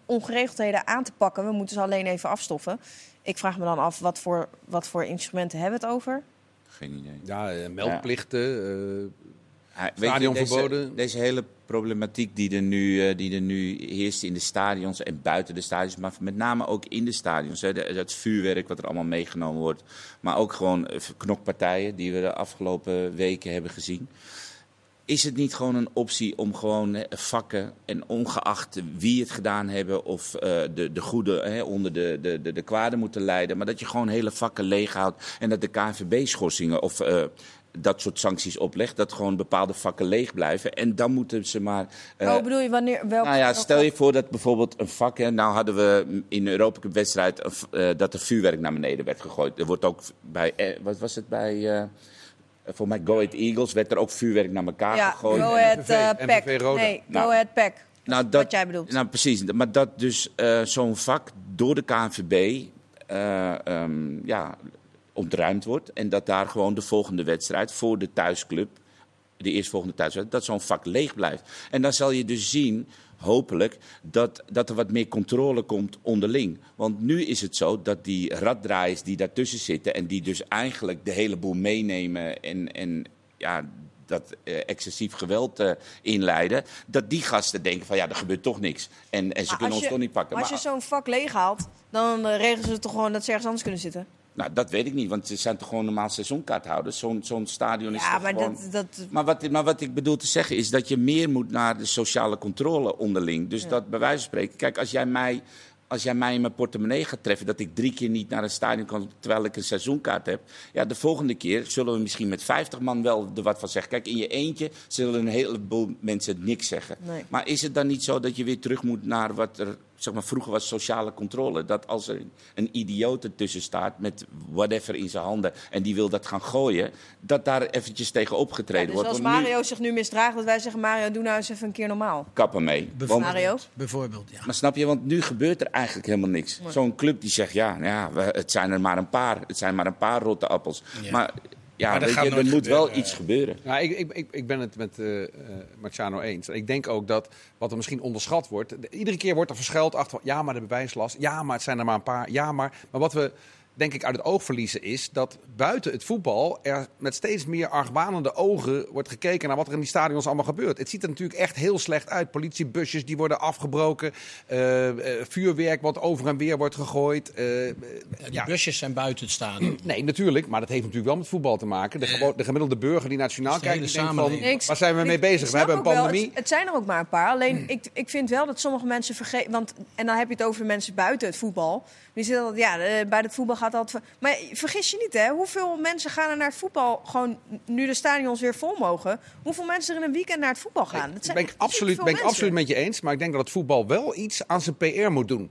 ongeregeldheden aan te pakken. We moeten ze alleen even afstoffen. Ik vraag me dan af, wat voor, wat voor instrumenten hebben we het over? Geen idee. Ja, eh, meldplichten. eh, je, Stadionverboden. Deze, deze hele problematiek die er, nu, eh, die er nu heerst in de stadions en buiten de stadions, maar met name ook in de stadions. Hè, de- het vuurwerk wat er allemaal meegenomen wordt, maar ook gewoon eh, knokpartijen die we de afgelopen weken hebben gezien. Is het niet gewoon een optie om gewoon vakken en ongeacht wie het gedaan hebben of eh, de, de goede hè, onder de, de, de, de kwade moeten leiden, maar dat je gewoon hele vakken leeghoudt en dat de KNVB-schorsingen of eh, dat soort sancties oplegt, dat gewoon bepaalde vakken leeg blijven en dan moeten ze maar. oh, bedoel je wanneer? Welk, nou ja, stel je voor dat bijvoorbeeld een vak, hè, nou hadden we in de Europa Cup wedstrijd dat er vuurwerk naar beneden werd gegooid. Er wordt ook bij, wat was het bij, voor mij Go Ahead Eagles werd er ook vuurwerk naar elkaar Ja, gegooid. Go Ahead eh, Pack. Nee, Go Nou, Ahead Pack. Nou, dat, Wat jij bedoelt. Nou, precies. Maar dat dus eh, zo'n vak door de KNVB eh, ehm, ja, ontruimd wordt. En dat daar gewoon de volgende wedstrijd voor de thuisclub, de eerstvolgende thuiswedstrijd, dat zo'n vak leeg blijft. En dan zal je dus zien, hopelijk, dat, dat er wat meer controle komt onderling. Want nu is het zo dat die raddraaiers die daartussen zitten en die dus eigenlijk de hele boel meenemen en, en ja, dat eh, excessief geweld eh, inleiden, dat die gasten denken van ja, er gebeurt toch niks. En, en ze Maar kunnen ons je- toch niet pakken. maar Als je zo'n vak leeghaalt, dan eh, regelen ze toch gewoon dat ze ergens anders kunnen zitten. Nou, dat weet ik niet, want ze zijn toch gewoon normaal seizoenkaarthouders. Zo'n zo'n stadion is Ja, toch maar gewoon... dat, dat, Maar wat, maar wat ik bedoel te zeggen is dat je meer moet naar de sociale controle onderling. Dus dat bij wijze van spreken, kijk, als jij mij, als jij mij in mijn portemonnee gaat treffen, dat ik drie keer niet naar een stadion kan terwijl ik een seizoenkaart heb. Ja, de volgende keer zullen we misschien met 50 man wel er wat van zeggen. Kijk, in je eentje zullen een heleboel mensen niks zeggen. Nee. Maar is het dan niet zo dat je weer terug moet naar wat er zeg maar, vroeger was sociale controle? Dat als er een idioot ertussen staat met whatever in zijn handen en die wil dat gaan gooien, dat daar eventjes tegen ja, opgetreden dus wordt. als Want nu- Mario zich nu misdraagt, dat wij zeggen, Mario, doe nou eens even een keer normaal. kappen mee. Want, Mario? Bijvoorbeeld, ja. maar snap je, want nu gebeurt er eigenlijk helemaal niks. Zo'n club die zegt, ja, nou ja, we- het zijn er maar een paar. Het zijn maar een paar rotte appels. Ja. Maar ja, Maar dat weet gaat je, er moet wel iets gebeuren. Nou, ik, ik, ik, ik ben het met eh eh, Marciano eens. En ik denk ook dat wat er misschien onderschat wordt. de- Iedere keer wordt er verschuild achter. Ja, maar de bewijslast. Ja, maar het zijn er maar een paar. Ja, maar. Maar wat we denk ik uit het oog verliezen is dat buiten het voetbal er met steeds meer argwanende ogen wordt gekeken naar wat er in die stadions allemaal gebeurt. Het ziet er natuurlijk echt heel slecht uit. Politiebusjes die worden afgebroken. eh, eh, vuurwerk wat over en weer wordt gegooid. eh, Ja, die ja. busjes zijn buiten het stadion. [clears throat] Nee, natuurlijk. Maar dat heeft natuurlijk wel met voetbal te maken. De, de gemiddelde burger die nationaal kijkt, die denkt samenleving. van... Nee, ik- Waar zijn we mee ik- bezig? ik We hebben een pandemie. het, het zijn er ook maar een paar. Alleen ik, ik vind wel dat sommige mensen vergeten. Want en dan heb je het over de mensen buiten het voetbal. Die zitten altijd, ja, eh, bij het voetbal gaat altijd. Maar vergis je niet, hè? Hoeveel mensen gaan er naar het voetbal? Gewoon nu de stadions weer vol mogen. Hoeveel mensen er in een weekend naar het voetbal gaan? Dat Dat zijn ben ik, absoluut, ben ik absoluut met je eens. Maar ik denk dat het voetbal wel iets aan zijn PR moet doen.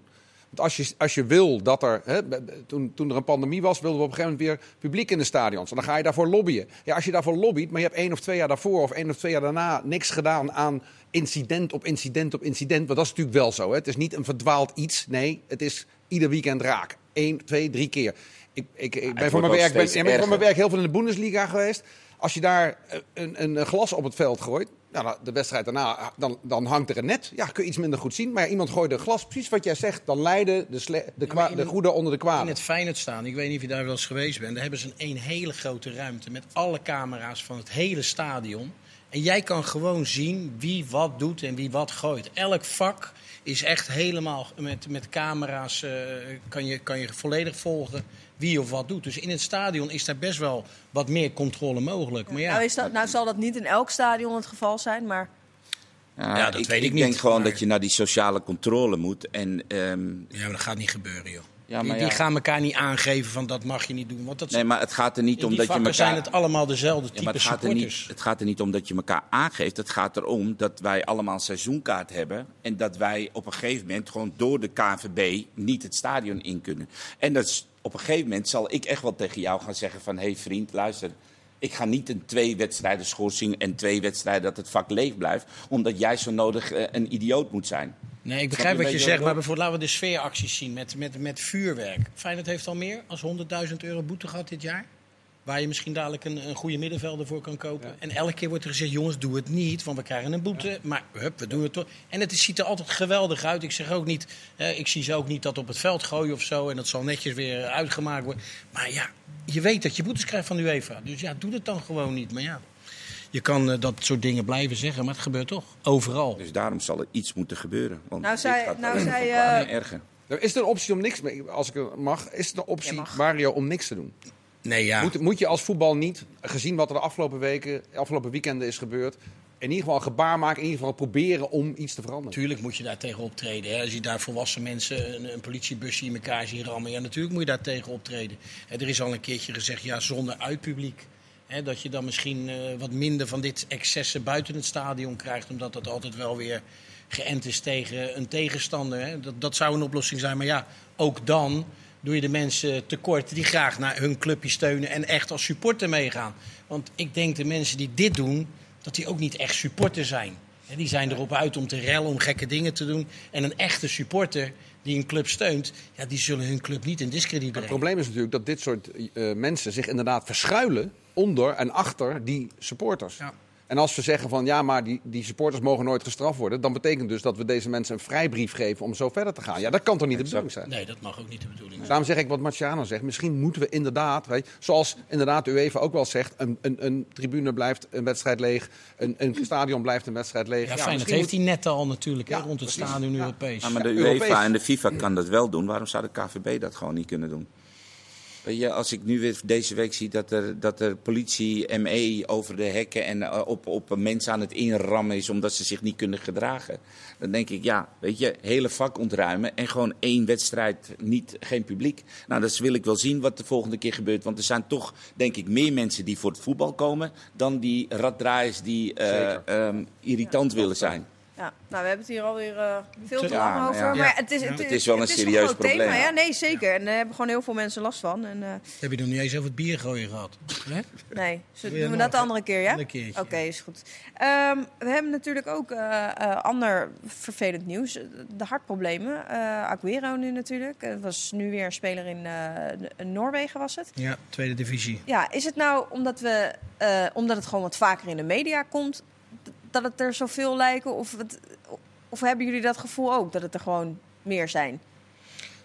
Want als je, als je wil dat er... Hè, toen, toen er een pandemie was, wilden we op een gegeven moment weer publiek in de stadions. En dan ga je daarvoor lobbyen. Ja, als je daarvoor lobbyt, maar je hebt één of twee jaar daarvoor... of één of twee jaar daarna niks gedaan aan incident op incident op incident. Want dat is natuurlijk wel zo. Hè. Het is niet een verdwaald iets. Nee, het is ieder weekend raak. Eén, twee, drie keer. Ik, ik, ik ben voor mijn, werk, ben, ja, ben voor mijn werk heel veel in de Bundesliga geweest. Als je daar een, een, een glas op het veld gooit, nou, de wedstrijd daarna, dan, dan hangt er een net. Ja, kun je iets minder goed zien. Maar ja, iemand gooit een glas, precies wat jij zegt. Dan leiden de, sle- de, in de goede onder de In kwade. het Feyenoord staan, ik weet niet of je daar wel eens geweest bent. Daar hebben ze een, een hele grote ruimte met alle camera's van het hele stadion. En jij kan gewoon zien wie wat doet en wie wat gooit. Elk vak is echt helemaal met, met camera's, eh, kan, je, kan je volledig volgen wie of wat doet. Dus in het stadion is daar best wel wat meer controle mogelijk. Maar ja, Nou, is dat, nou zal dat niet in elk stadion het geval zijn, maar Ja, dat ik, weet ik denk niet, gewoon maar- dat je naar die sociale controle moet. En, ehm, ja, maar dat gaat niet gebeuren, joh. Ja, die, maar die ja. gaan elkaar niet aangeven van dat mag je niet doen. Want dat nee, maar het gaat er niet om dat je elkaar... zijn het allemaal dezelfde Ja, type maar het gaat, er niet, het gaat er niet om dat je elkaar aangeeft. Het gaat erom dat wij allemaal een seizoenkaart hebben. En dat wij op een gegeven moment gewoon door de KNVB niet het stadion in kunnen. En dat is, op een gegeven moment zal ik echt wel tegen jou gaan zeggen van... hé hey vriend, luister, ik ga niet een twee wedstrijden schorsing en twee wedstrijden dat het vak leeg blijft. Omdat jij zo nodig eh, een idioot moet zijn. Nee, ik begrijp je wat je zegt, maar bijvoorbeeld laten we de sfeeracties zien met, met, met vuurwerk. Feyenoord heeft al meer als 100.000 euro boete gehad dit jaar. Waar je misschien dadelijk een, een goede middenvelder voor kan kopen. En elke keer wordt er gezegd, jongens, doe het niet, want we krijgen een boete. Maar hup, we doen het toch. En het ziet er altijd geweldig uit. Ik zeg ook niet, eh, ik zie ze ook niet dat op het veld gooien of zo. En dat zal netjes weer uitgemaakt worden. Maar ja, je weet dat je boetes krijgt van de UEFA. Dus ja, doe het dan gewoon niet. Maar ja, je kan eh, dat soort dingen blijven zeggen, maar het gebeurt toch. Overal. Dus daarom zal er iets moeten gebeuren. Want Nou, gaat nou, eh, naar erger. Nou, Is er een optie om niks, als ik mag, is er een optie. Mario, om niks te doen? Nee, ja. Moet, moet je als voetbal niet, gezien wat er de afgelopen weken, de afgelopen weekenden is gebeurd, in ieder geval een gebaar maken, in ieder geval proberen om iets te veranderen. Natuurlijk moet je daar tegen optreden. Hè. Als je daar volwassen mensen een, een politiebusje in elkaar ziet rammen, ja, natuurlijk moet je daar tegen optreden. Hè, er is al een keertje gezegd, ja, zonder uitpubliek. Dat je dan misschien eh, wat minder van dit excessen buiten het stadion krijgt, omdat dat altijd wel weer geënt is tegen een tegenstander. Dat, dat zou een oplossing zijn. Maar ja, ook dan doe je de mensen tekort die graag naar hun clubje steunen en echt als supporter meegaan. Want ik denk de mensen die dit doen, dat die ook niet echt supporter zijn. Die zijn erop uit om te rellen, om gekke dingen te doen. En een echte supporter die een club steunt, ja, die zullen hun club niet in discrediet Het brengen. probleem is natuurlijk dat dit soort eh, mensen zich inderdaad verschuilen onder en achter die supporters. Ja. En als we zeggen van ja, maar die, die supporters mogen nooit gestraft worden, dan betekent dus dat we deze mensen een vrijbrief geven om zo verder te gaan. Ja, dat kan toch niet de bedoeling zijn? Nee, dat mag ook niet de bedoeling zijn. Daarom zeg ik wat Marciano zegt. Misschien moeten we inderdaad, weet, je, zoals inderdaad u even ook wel zegt, een, een, een tribune blijft een wedstrijd leeg, een, een stadion blijft een wedstrijd leeg. Ja, fijn, dat misschien heeft hij net al natuurlijk, Ja, rond het precies. stadion Ja. Europees. Ja, maar de Ja, UEFA en de FIFA kan dat wel doen. Waarom zou de KVB dat gewoon niet kunnen doen? Je, als ik nu weer deze week zie dat er, dat er politie, ME over de hekken en eh, op, op mensen aan het inrammen is omdat ze zich niet kunnen gedragen. Dan denk ik, ja, weet je, hele vak ontruimen en gewoon één wedstrijd, niet, geen publiek. Nou, dat wil ik wel zien wat de volgende keer gebeurt. Want er zijn toch, denk ik, meer mensen die voor het voetbal komen dan die raddraaiers die eh, ehm, irritant willen zijn. Ja, nou, we hebben het hier alweer eh, veel te Ja, lang over. ja. Maar het is, het, Het is wel een het serieus groot probleem. Thema. Ja, nee, zeker. En daar hebben gewoon heel veel mensen last van. En, eh, Heb je nog niet eens over het bier gooien gehad? Hè? nee, zo doen we dat de andere keer, ja? Oké, is goed. Ehm, we hebben natuurlijk ook eh, eh, ander vervelend nieuws. De hartproblemen. Eh Aguero nu natuurlijk. Er was nu weer een speler in eh, Noorwegen, was het. Ja, tweede divisie. Ja, is het nou omdat, we, eh, omdat het gewoon wat vaker in de media komt... dat het er zoveel lijken? Of, of hebben jullie dat gevoel ook, dat het er gewoon meer zijn?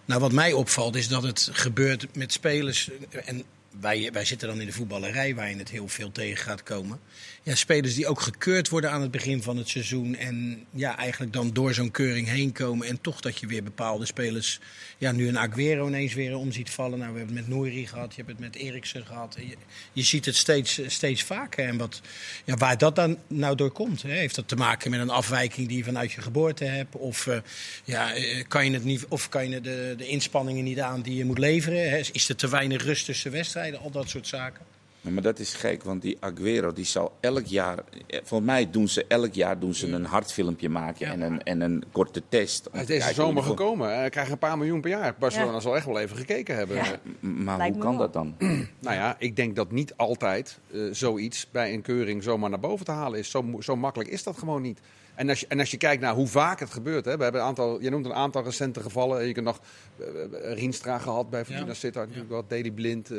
Nou, wat mij opvalt is dat het gebeurt met spelers. En wij, wij zitten dan in de voetballerij, waar je het heel veel tegen gaat komen. Ja, spelers die ook gekeurd worden aan het begin van het seizoen. En ja, eigenlijk dan door zo'n keuring heen komen. En toch dat je weer bepaalde spelers. Ja, nu een Aguero ineens weer om ziet vallen. Nou, we hebben het met Noiri gehad, je hebt het met Eriksen gehad. Je, je ziet het steeds, steeds vaker. En wat, ja, waar dat dan nou door komt. Hè? Heeft dat te maken met een afwijking die je vanuit je geboorte hebt? Of, eh, ja, eh, kan je, het niet, of kan je de, de inspanningen niet aan die je moet leveren? Hè? Is er te weinig rust tussen wedstrijden? Al dat soort zaken. Ja, maar dat is gek, want die Aguero die zal elk jaar, eh, volgens mij doen ze elk jaar doen ze een hartfilmpje maken Ja. en, een, en een korte test. Hij is deze zomer gekomen. Hij krijgt een paar miljoen per jaar. Barcelona Ja. zal echt wel even gekeken hebben. Maar Lijkt hoe kan wel. dat dan? [clears throat] Nou ja, ik denk dat niet altijd eh, zoiets bij een keuring zomaar naar boven te halen is. Zo, zo makkelijk is dat gewoon niet. En als, je, en als je kijkt naar hoe vaak het gebeurt. Hè, we hebben een aantal, je noemt een aantal recente gevallen. Je kunt nog eh, Rienstra gehad bij Fortuna Ja. Sittard. Natuurlijk wat Daily Blind. eh.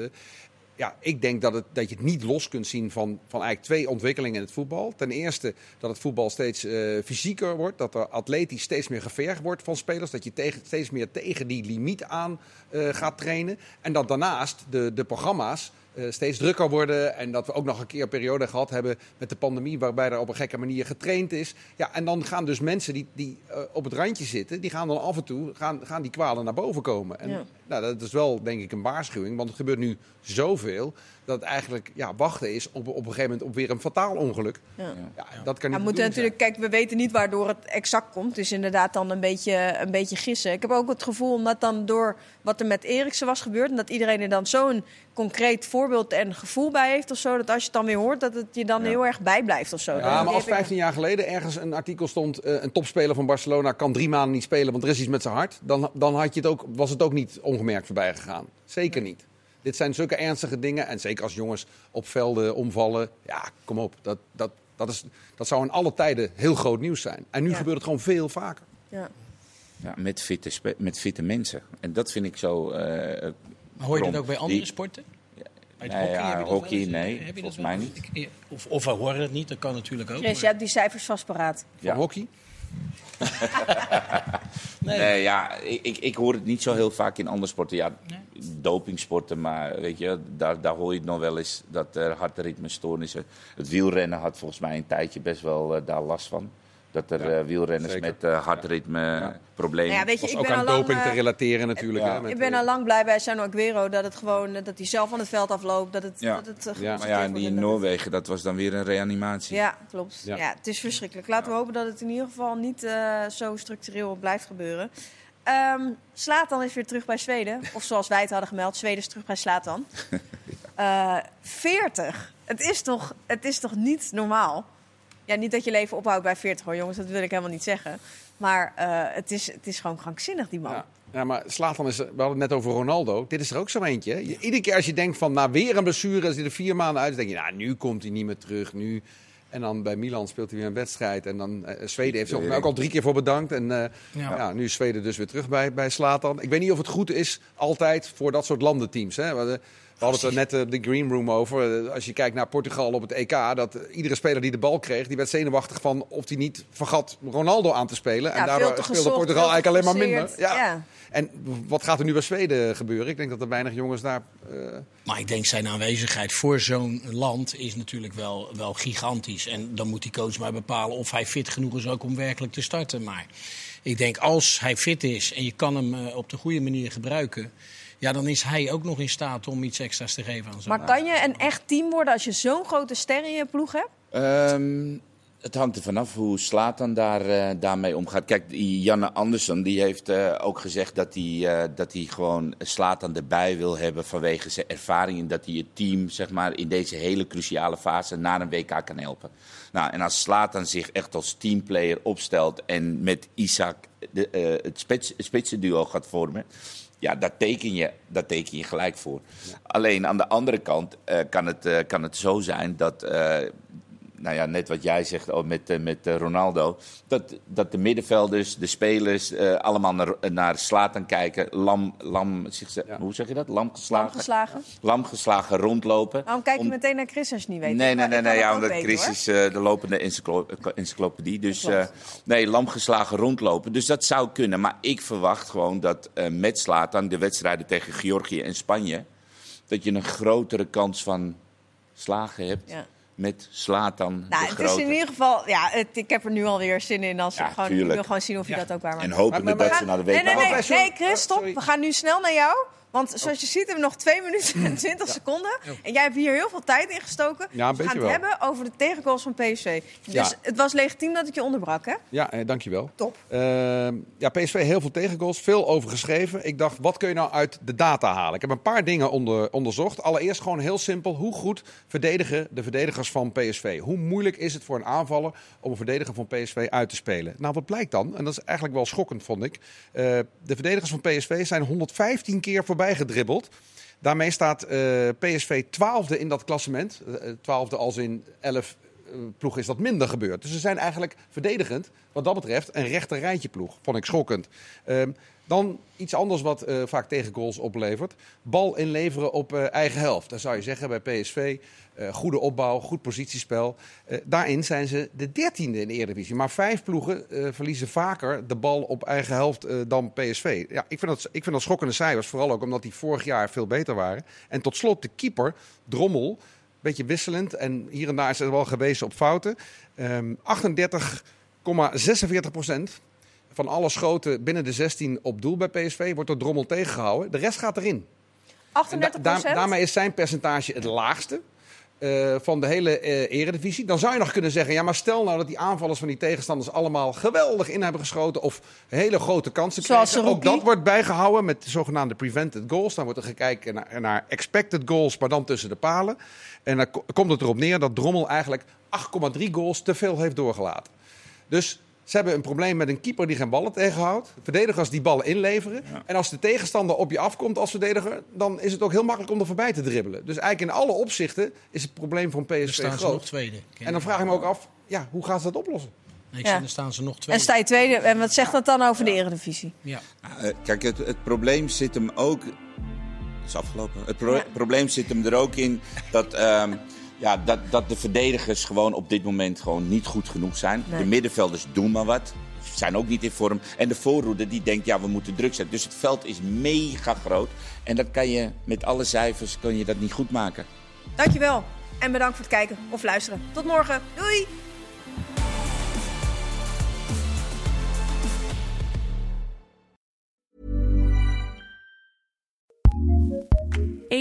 Ja, ik denk dat, het, dat je het niet los kunt zien van, van eigenlijk twee ontwikkelingen in het voetbal. Ten eerste dat het voetbal steeds eh, fysieker wordt. Dat er atletisch steeds meer gevergd wordt van spelers. Dat je tegen, steeds meer tegen die limiet aan eh, gaat trainen. En dat daarnaast de, de programma's eh, steeds drukker worden. En dat we ook nog een keer een periode gehad hebben met de pandemie, waarbij er op een gekke manier getraind is. Ja, en dan gaan dus mensen die, die eh, op het randje zitten, die gaan dan af en toe gaan, gaan die kwalen naar boven komen. En Ja. nou, dat is wel denk ik een waarschuwing, want het gebeurt nu zoveel dat het eigenlijk ja, wachten is op, op een gegeven moment op weer een fataal ongeluk. Ja. Ja, dat kan Ja, niet we moeten natuurlijk, kijk, we weten niet waardoor het exact komt. Dus inderdaad dan een beetje, een beetje gissen. Ik heb ook het gevoel, omdat dan door wat er met Eriksen was gebeurd... en dat iedereen er dan zo'n concreet voorbeeld en gevoel bij heeft of zo... dat als je het dan weer hoort, dat het je dan Ja. heel erg bijblijft of zo. Dat Ja, maar als heb ik- 15 jaar geleden ergens een artikel stond... eh, een topspeler van Barcelona kan drie maanden niet spelen... want er is iets met zijn hart... dan, dan had je het ook, was het ook niet ongemerkt voorbij gegaan. Zeker niet. Dit zijn zulke ernstige dingen. En zeker als jongens op velden omvallen. Ja, kom op. Dat, dat, dat, is, dat zou in alle tijden heel groot nieuws zijn. En nu Ja. gebeurt het gewoon veel vaker. Ja. Ja, met, fitte spe- met fitte mensen. En dat vind ik zo. eh, Maar hoor je dat ook bij andere Die- sporten? Hockey, ja, heb je dat hockey, eens? nee, volgens mij? Ik- Of, of we horen het niet, dat kan natuurlijk ook. Chris, maar- je hebt die cijfers vast paraat. Van Ja. hockey. [laughs] Nee. Nee, ja, ik, ik, ik hoor het niet zo heel vaak in andere sporten. Ja, dopingsporten, maar weet je, daar, daar hoor je het nog wel eens dat er hartritmestoornissen. Het wielrennen had volgens mij een tijdje best wel eh, daar last van. Dat er Ja, eh, wielrenners zeker. met uh, hartritme problemen. Nou ja, weet je, was ik ook ben aan lang, doping te eh, relateren natuurlijk. ja. hè, met, Ik ben eh, al lang blij bij Sano Aguero dat het gewoon eh, dat hij zelf van het veld afloopt. Dat het, Ja. dat het eh, Ja. maar ja, wordt die en in Noorwegen, dat was dan weer een reanimatie. Ja, klopt. Ja. Ja. het is verschrikkelijk. Laten we hopen dat het in ieder geval niet eh, zo structureel blijft gebeuren. Ehm Slatan is weer terug bij Zweden. [laughs] Of zoals wij het hadden gemeld, Zweden is terug bij Slatan. [laughs] Eh 40. Het is, toch, het is toch niet normaal? Ja, niet dat je leven ophoudt bij 40 hoor, jongens. Dat wil ik helemaal niet zeggen. Maar eh, het, is, het is gewoon krankzinnig, die man. Ja. ja, maar Slatan is... We hadden het net over Ronaldo. Dit is er ook zo eentje. Je- iedere keer als je denkt van, nou weer een blessure, als hij er vier maanden uit denk je, nou nu komt hij niet meer terug, nu... En dan bij Milan speelt hij weer een wedstrijd. En dan eh, Zweden heeft zich ook al drie keer voor bedankt. En eh, ja. Ja. nu is Zweden dus weer terug bij, bij Slatan. Ik weet niet of het goed is altijd voor dat soort landenteams. Hè? We hadden het er net eh, de green room over. Eh, Als je kijkt naar Portugal op het EK, dat iedere speler die de bal kreeg, die werd zenuwachtig van of hij niet vergat Ronaldo aan te spelen. Ja, en daardoor speelde gezocht, Portugal eigenlijk alleen maar minder. Ja. Ja. En wat gaat er nu bij Zweden gebeuren? Ik denk dat er weinig jongens daar. eh, Maar ik denk zijn aanwezigheid voor zo'n land is natuurlijk wel, wel gigantisch. En dan moet die coach maar bepalen of hij fit genoeg is ook om werkelijk te starten. Maar ik denk als hij fit is en je kan hem op de goede manier gebruiken... Ja, dan is hij ook nog in staat om iets extra's te geven aan zijn Maar kan je een echt team worden als je zo'n grote ster in je ploeg hebt? Ehm, het hangt er vanaf hoe Slatan daar, eh, daarmee omgaat. Kijk, die Janne Andersson die heeft eh, ook gezegd dat hij, eh, dat hij gewoon Slatan erbij wil hebben vanwege zijn ervaring. En dat hij het team zeg maar, in deze hele cruciale fase naar een WK kan helpen. Nou, en als Slatan zich echt als teamplayer opstelt en met Isaac de, eh, het, spits, spitsenduo gaat vormen. Ja, daar teken je, daar teken je gelijk voor. Alleen aan de andere kant eh, kan, het, eh, kan het zo zijn dat nou ja, net wat jij zegt oh, met, eh, met eh, Ronaldo. Dat, dat de middenvelders, de spelers, eh, allemaal naar, naar Slatan kijken. Lam, lam, zich, Ja. Hoe zeg je dat? Lam geslagen? Geslagen? Lam geslagen rondlopen. Waarom kijk je Om- meteen naar Chris als je niet weet? Nee, nee, nee, nee ja, omdat weten, Chris hoor. is eh, de lopende encyclo- encyclopedie. Dus eh, nee, lamgeslagen rondlopen. Dus dat zou kunnen. Maar ik verwacht gewoon dat eh met Slatan de wedstrijden tegen Georgië en Spanje... dat je een grotere kans van slagen hebt Ja. Met Slatan Nou, de het is in ieder geval... Ja, het, ik heb er nu alweer zin in. Als Ja, ik, gewoon, ik wil gewoon zien of je dat ook waar maakt. En hopen Maar- maar- dat maar- ze naar de Nee, WK nee, nee, Oh, nee, Chris, stop. Sorry. We gaan nu snel naar jou. Want zoals je ziet hebben we nog 2 minuten en 20 seconden. En jij hebt hier heel veel tijd in gestoken. Ja, een we gaan het wel. hebben over de tegengoals van PSV. Dus Ja. het was legitiem dat ik je onderbrak, hè? Ja, eh, dankjewel. Top. Ehm, ja, PSV heel veel tegengoals, veel over geschreven. Ik dacht, wat kun je nou uit de data halen? Ik heb een paar dingen onder, onderzocht. Allereerst gewoon heel simpel. Hoe goed verdedigen de verdedigers van PSV? Hoe moeilijk is het voor een aanvaller om een verdediger van PSV uit te spelen? Nou, wat blijkt dan? En dat is eigenlijk wel schokkend, vond ik. Eh, de verdedigers van PSV zijn 115 keer voorbij gedribbeld. Daarmee staat eh, PSV twaalfde in dat klassement. Eh, Twaalfde als in 11 eh, ploeg is dat minder gebeurd. Dus ze zijn eigenlijk verdedigend, wat dat betreft, een rechter rijtje ploeg. Vond ik schokkend. Ehm, dan iets anders wat eh, vaak tegengoals oplevert. Bal inleveren op eh, eigen helft. Dan zou je zeggen bij PSV, eh, goede opbouw, goed positiespel. Daarin zijn ze de dertiende in de Eredivisie. Maar vijf ploegen verliezen vaker de bal op eigen helft dan PSV. Ja, ik, vind dat, ik vind dat schokkende cijfers. Vooral ook omdat die vorig jaar veel beter waren. En tot slot de keeper, Drommel beetje wisselend. En hier en daar is er wel gewezen op fouten. Ehm 38,46 procent van alle schoten binnen de 16 op doel bij PSV wordt door Drommel tegengehouden. De rest gaat erin. En 38 da- daar- daarmee is zijn percentage het laagste. Eh, van de hele eh, eredivisie. Dan zou je nog kunnen zeggen, ja, maar stel nou dat die aanvallers van die tegenstanders allemaal geweldig in hebben geschoten of hele grote kansen Zoals kregen. Ook dat wordt bijgehouden met de zogenaamde prevented goals. Dan wordt er gekeken naar, naar expected goals, maar dan tussen de palen. En dan ko- komt het erop neer dat Drommel eigenlijk 8,3 goals te veel heeft doorgelaten. Dus ze hebben een probleem met een keeper die geen ballen tegenhoudt. Verdedigers die ballen inleveren. En als de tegenstander op je afkomt als verdediger, dan is het ook heel makkelijk om er voorbij te dribbelen. Dus eigenlijk in alle opzichten is het probleem van PSV staan ze nog groot. tweede. En dan vraag ik me ook af, ja, hoe gaan ze dat oplossen? Nee, Ja. dan staan ze nog En tweede. sta je tweede. En wat zegt dat dan over de Eredivisie? Ja. Eh, kijk, het, het probleem zit hem ook. Het is afgelopen. Het pro- Ja. probleem zit hem er ook in dat, ehm, ja, dat, dat de verdedigers gewoon op dit moment gewoon niet goed genoeg zijn. Nee. De middenvelders doen maar wat. Zijn ook niet in vorm. En de voorroede die denkt, ja, we moeten druk zetten. Dus het veld is mega groot. En dat kan je met alle cijfers kan je dat niet goed maken. Dankjewel. En bedankt voor het kijken of luisteren. Tot morgen. Doei!